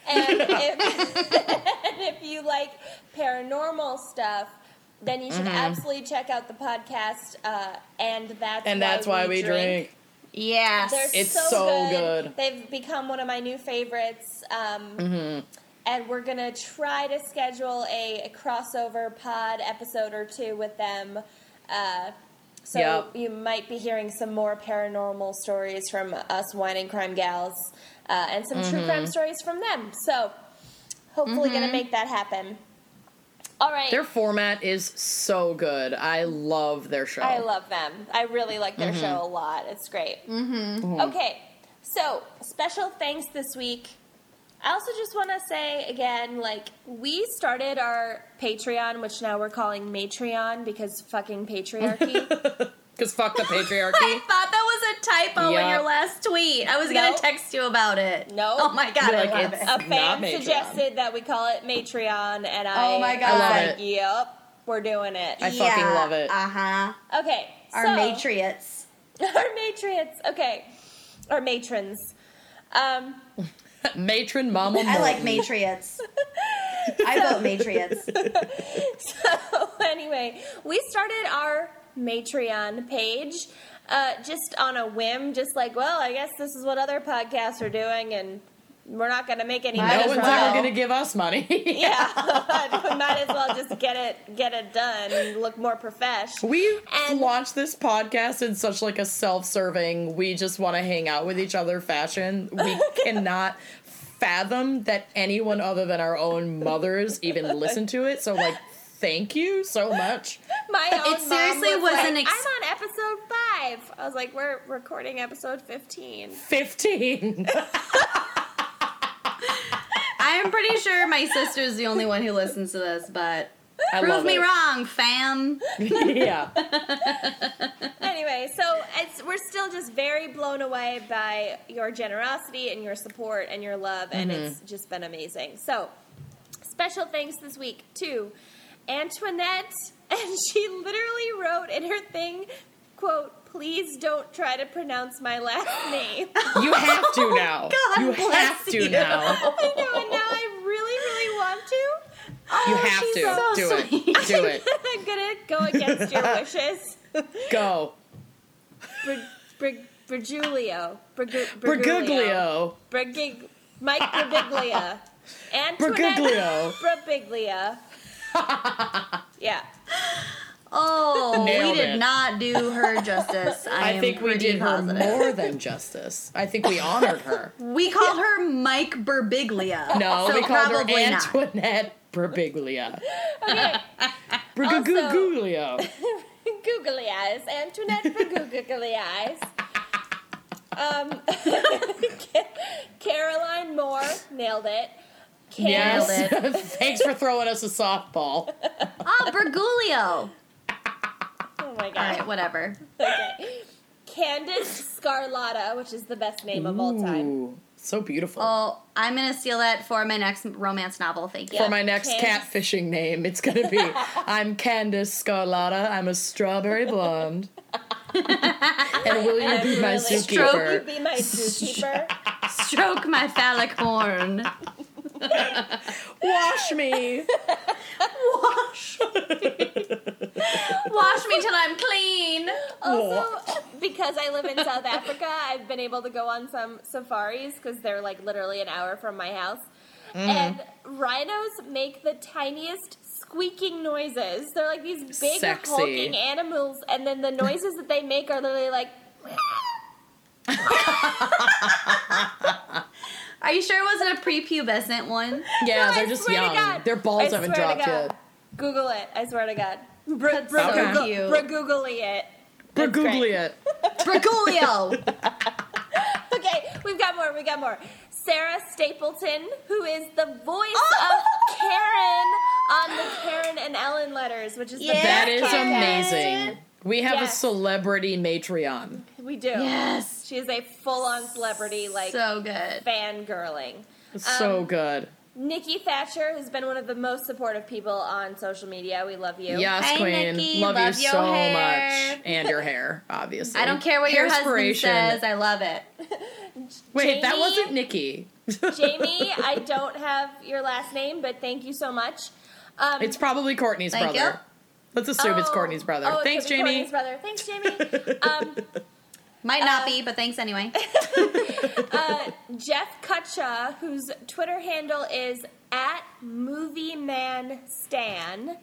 and if, and if you like paranormal stuff, then you should absolutely check out the podcast. Uh, and that's And that's why we drink. Yes. They're It's so, so good. good. They've become one of my new favorites. Um, And we're gonna try to schedule a, a crossover pod episode or two with them. Uh, so Yep. you might be hearing some more paranormal stories from us wine and crime gals, uh, and some true crime stories from them. So hopefully, gonna make that happen. All right. Their format is so good. I love their show. I love them. I really like their show a lot. It's great. Mm-hmm. Okay, so special thanks this week. I also just want to say again, like we started our Patreon, which now we're calling Matreon because fucking patriarchy. Because fuck the patriarchy. I thought that was a typo in your last tweet. I was gonna text you about it. Nope. Oh my god, You're I like, love it's- it. A fan Matreon. suggested that we call it Matreon, and I, Oh my God. I love like, it. "Yep, we're doing it." I fucking love it. Uh huh. okay, Our so, matriots. our matrons. Okay, our matrons. Um, Matron Mama I like matriots. I vote matriots. So anyway, we started our Matreon page uh, just on a whim, just like, well, I guess this is what other podcasts are doing, and we're not going to make any Might No one's well. ever gonna give us money. Yeah, we might as well just get it get it done and look more profesh. We And- launched this podcast in such like a self-serving, we just want to hang out with each other fashion. We cannot fathom that anyone other than our own mothers even listen to it. So like thank you so much. My own It seriously mom was was like, an ex- I'm on episode five. I was like, we're recording episode fifteen. 15. I am pretty sure my sister's the only one who listens to this, but I prove me it. wrong, fam. yeah. Anyway, so it's, we're still just very blown away by your generosity and your support and your love, and mm-hmm. it's just been amazing. So, special thanks this week to Antoinette, and she literally wrote in her thing, "quote Please don't try to pronounce my last name." You have to now. God you have to you. now. I know, and now I really, really want to. You oh, have to. so Do sweet. it. Do it. I'm gonna go against your wishes. Go. Brig, Brig, Brigulio. Brigu- Bergoglio. Mike Brabiglia. Antoinette Bergoglio. Brabiglia. yeah. Oh, Nailed we did it. not do her justice. I, I am think we pretty did her more than justice. I think we honored her. We called her Mike Birbiglia. No, so we called her probably not. Antoinette Birbiglia. Okay. Bergoglio. Googly eyes. Antoinette for googly eyes. Um, Caroline Moore nailed it. Candace, Yes. Thanks for throwing us a softball. Oh, Bergoglio. Oh my god. right, whatever. Okay. Candace Scarlatta, which is the best name of all time. So beautiful. Oh, I'm gonna steal that for my next romance novel. Thank you. Yeah. For my next Candace. catfishing name, it's gonna be I'm Candace Scarlatta. I'm a strawberry blonde. and will you be my Really, Stroke. Will you be my zookeeper? Stroke my phallic horn. Wash me. Wash. Wash me till I'm clean. Also, because I live in South Africa, I've been able to go on some safaris because they're like literally an hour from my house. Mm-hmm. And rhinos make the tiniest squeaking noises. They're like these big Sexy. hulking animals, and then the noises that they make are literally like. Are you sure it wasn't a prepubescent one? Yeah, No, they're I just swear to young. God. Their balls I haven't swear to dropped God. yet. Google it. I swear to God. Br- That's br- so Google- cute. br- Googly it. That's Googly great. it. Bergoglio. Okay, we've got more. We got more. Sarah Stapleton, who is the voice Oh! of Karen on the Karen and Ellen letters, which is the Yeah, best That is podcast. amazing. We have a celebrity Matreon. We do. Yes. She is a full-on celebrity, like so good. fangirling. So Um, good. Nikki Thatcher, who's been one of the most supportive people on social media. We love you. Yes, Hi, Queen. Nikki. Love, Love you so hair. much. And your hair, obviously. I don't care what your husband Hairspiration. says. I love it. Wait, that wasn't Nikki. Jamie, I don't have your last name, but thank you so much. Um, It's probably Courtney's Thank brother. Let's assume it's oh, Courtney's brother. oh, it Thanks, could be Jamie. Courtney's brother. Thanks, Jamie. Um, Might not Uh, be, but thanks anyway. uh, Jeff Kutcha, whose Twitter handle is at Movie Man Stan,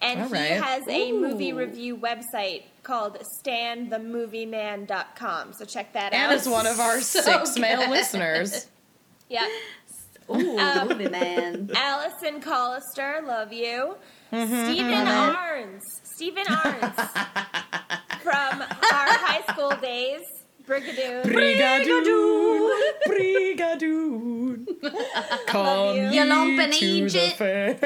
and All he right. has a movie review website called StanTheMovieMan.com. So check that And out. And is one of our So six male listeners. yeah. Ooh, Um, movie man. Allison Collister, love you. Mm-hmm, Stephen Arns. Stephen Arns from our high school days. Brigadoon. Brigadoon, Brigadoon. Come you. You lump and to eat the it. fair.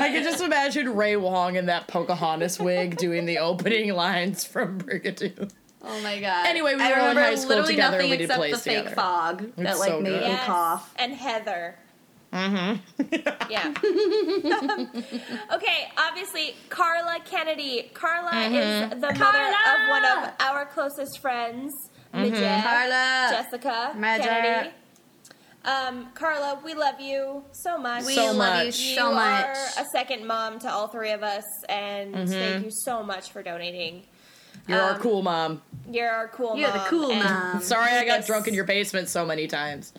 I can just imagine Ray Wong in that Pocahontas wig doing the opening lines from Brigadoon. Oh my god. Anyway, we I were in high school literally together, nothing we did except plays the fake together. fog that It's like so made good. me Yes. cough. And Heather. Mm-hmm. Yeah. okay, obviously, Carla Kennedy. Carla is the mother of one of our closest friends, Midget, Carla. Jessica Midget. Kennedy. Um, Carla, we love you so much. We So love you much. you so much. are a second mom to all three of us, and Mm-hmm. thank you so much for donating. You're our Um, cool mom. You're our cool You're mom. the cool mom. Sorry I got drunk in your basement so many times.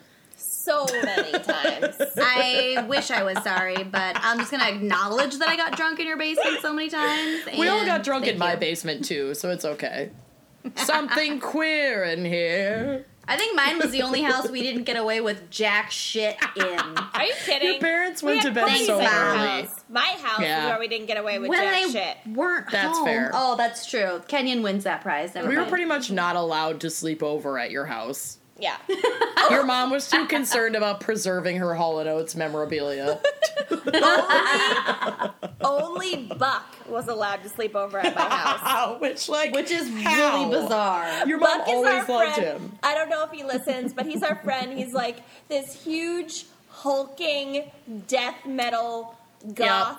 So many times. I wish I was sorry, but I'm just gonna acknowledge that I got drunk in your basement so many times. We all got drunk thank in my you. basement too, so it's okay. Something queer in here. I think mine was the only house we didn't get away with jack shit in. Are you kidding? Your parents We went to bed so early. house. My house Yeah. where we didn't get away with when jack they shit. weren't That's home. fair. Oh, that's true. Kenyon wins that prize. Never We were pretty much not allowed to sleep over at your house. Yeah. Your mom was too concerned about preserving her Hall & Oates memorabilia. Only Buck was allowed to sleep over at my house. Which, like, which is how? really bizarre. Your mom Buck is always our loved friend. him. I don't know if he listens, but he's our friend. He's like this huge, hulking death metal goth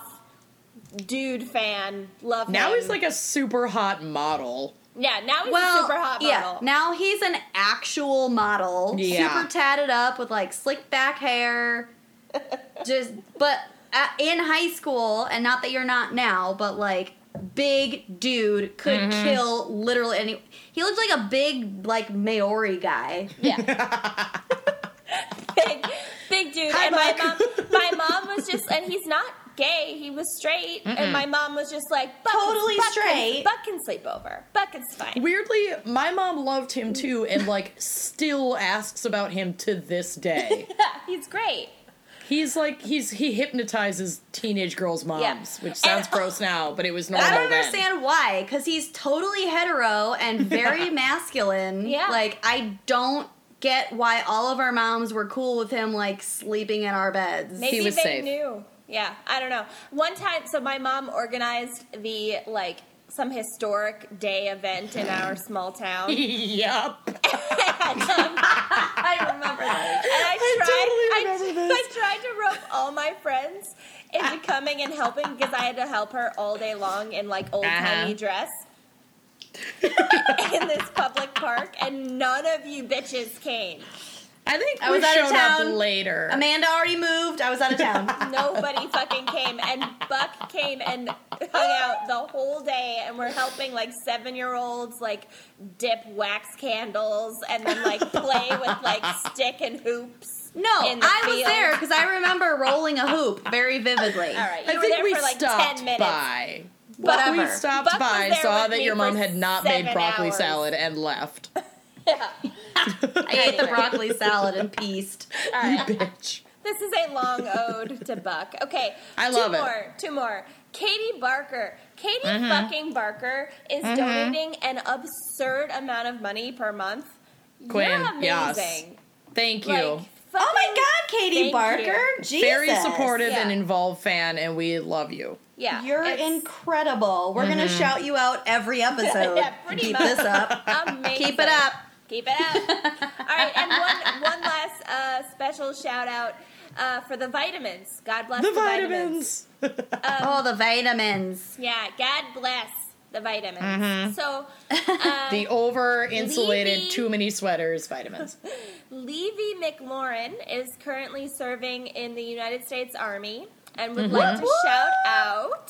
dude fan. Love him. Now he's like a super hot model. Yeah. Now he's well, a super hot model. yeah. Now he's an actual model, Yeah. super tatted up with like slick back hair. Just, but at, in high school, and not that you're not now, but like big dude could Mm-hmm. kill literally any. He looked like a big like Maori guy. Yeah. big, big dude. Hi, and my mom, my mom was just, and he's not gay. He was straight, and my mom was just like, Buck, Totally Buck straight. Can, Buck can sleep over. Buck is fine. Weirdly, my mom loved him too, and like still asks about him to this day. Yeah, he's great. He's like he's he hypnotizes teenage girls' moms, Yeah. which sounds And- gross now, but it was normal I don't then. understand why, because he's totally hetero and very masculine. Yeah. Like, I don't get why all of our moms were cool with him, like, sleeping in our beds. Maybe was they safe. knew. Yeah, I don't know. One time, so my mom organized the like some historic day event in our small town. and yup. I remember that. I tried, totally remember I, this. I tried to rope all my friends into coming and helping because I had to help her all day long in like old timey Uh-huh. dress in this public park, and none of you bitches came. I think I we was out of showed up town. later. Amanda already moved. I was out of town. Nobody fucking came, and Buck came and hung out the whole day, and we're helping like seven year olds like dip wax candles and then like play with like stick and hoops. No, in the I was there because I remember rolling a hoop very vividly. All right, I you were think there we for like stopped ten minutes. by. Whatever. We stopped Buck by, saw that your mom had not made broccoli hours. salad, and left. Yeah. I ate the broccoli salad and pieced. All right. Bitch. This is a long ode to Buck. Okay, I two love it. more, Two more. Katie Barker. Katie Mm-hmm. fucking Barker is donating an absurd amount of money per month. Quinn, You're yes. Thank you. Like, Oh my God, Katie Thank Barker! you. Jesus. Very supportive Yeah. and involved fan, and we love you. Yeah, You're incredible. We're gonna Mm-hmm. shout you out every episode. Yeah, pretty Keep much. this up. amazing. Keep it up. Keep it up. All right, and one one last uh, special shout out uh, for the vitamins. God bless The the, vitamins. vitamins. oh, the vitamins. Yeah, God bless the vitamins. So, uh, the over insulated, too many sweaters vitamins. Levy McLaurin is currently serving in the United States Army and would Mm-hmm. like to shout out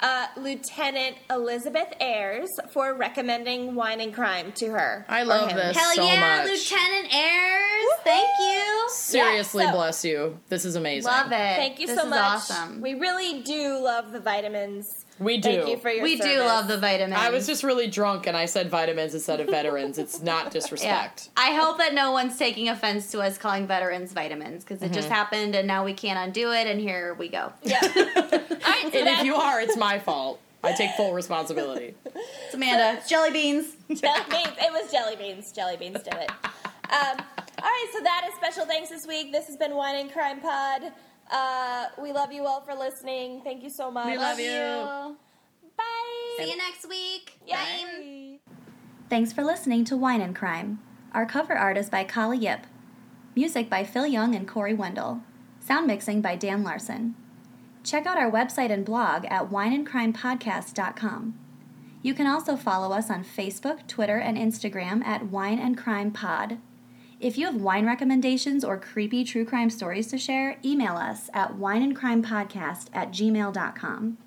uh, Lieutenant Elizabeth Ayers for recommending Wine and Crime to her. I or love him. this. Hell so yeah, much. Lieutenant Ayers. Thank you. Seriously, Yeah, so- bless you. This is amazing. Love it. Thank you This so is much. Awesome. We really do love the vitamins. We do. Thank you for your We do love the vitamins. I was just really drunk and I said vitamins instead of veterans. It's not disrespect. Yeah. disrespect. I hope that no one's taking offense to us calling veterans vitamins because it Mm-hmm. just happened and now we can't undo it and here we go. Yeah. All right, so And if you are, it's my fault. I take full responsibility. It's Amanda. It's jelly beans. jelly beans. It was jelly beans. Jelly beans did it. Um, all right, so that is special thanks this week. This has been Wine and Crime Pod. Uh, we love you all for listening. Thank you so much. We love you. Bye. See you next week. Yeah. Bye. Thanks for listening to Wine and Crime. Our cover art is by Kala Yip. Music by Phil Young and Corey Wendell. Sound mixing by Dan Larson. Check out our website and blog at wineandcrimepodcast.com. You can also follow us on Facebook, Twitter, and Instagram at Wine and Crime Pod. If you have wine recommendations or creepy true crime stories to share, email us at wineandcrimepodcast at gmail.com.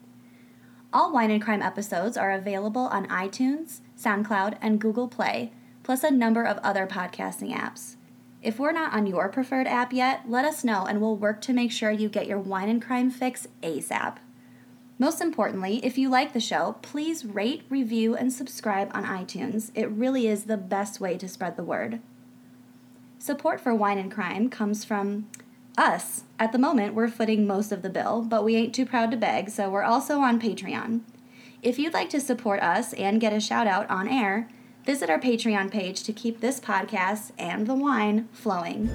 All Wine and Crime episodes are available on iTunes, SoundCloud, and Google Play, plus a number of other podcasting apps. If we're not on your preferred app yet, let us know and we'll work to make sure you get your wine and crime fix ASAP. Most importantly, if you like the show, please rate, review, and subscribe on iTunes. It really is the best way to spread the word. Support for Wine and Crime comes from us. At the moment, we're footing most of the bill, but we ain't too proud to beg, so we're also on Patreon. If you'd like to support us and get a shout out on air, visit our Patreon page to keep this podcast and the wine flowing.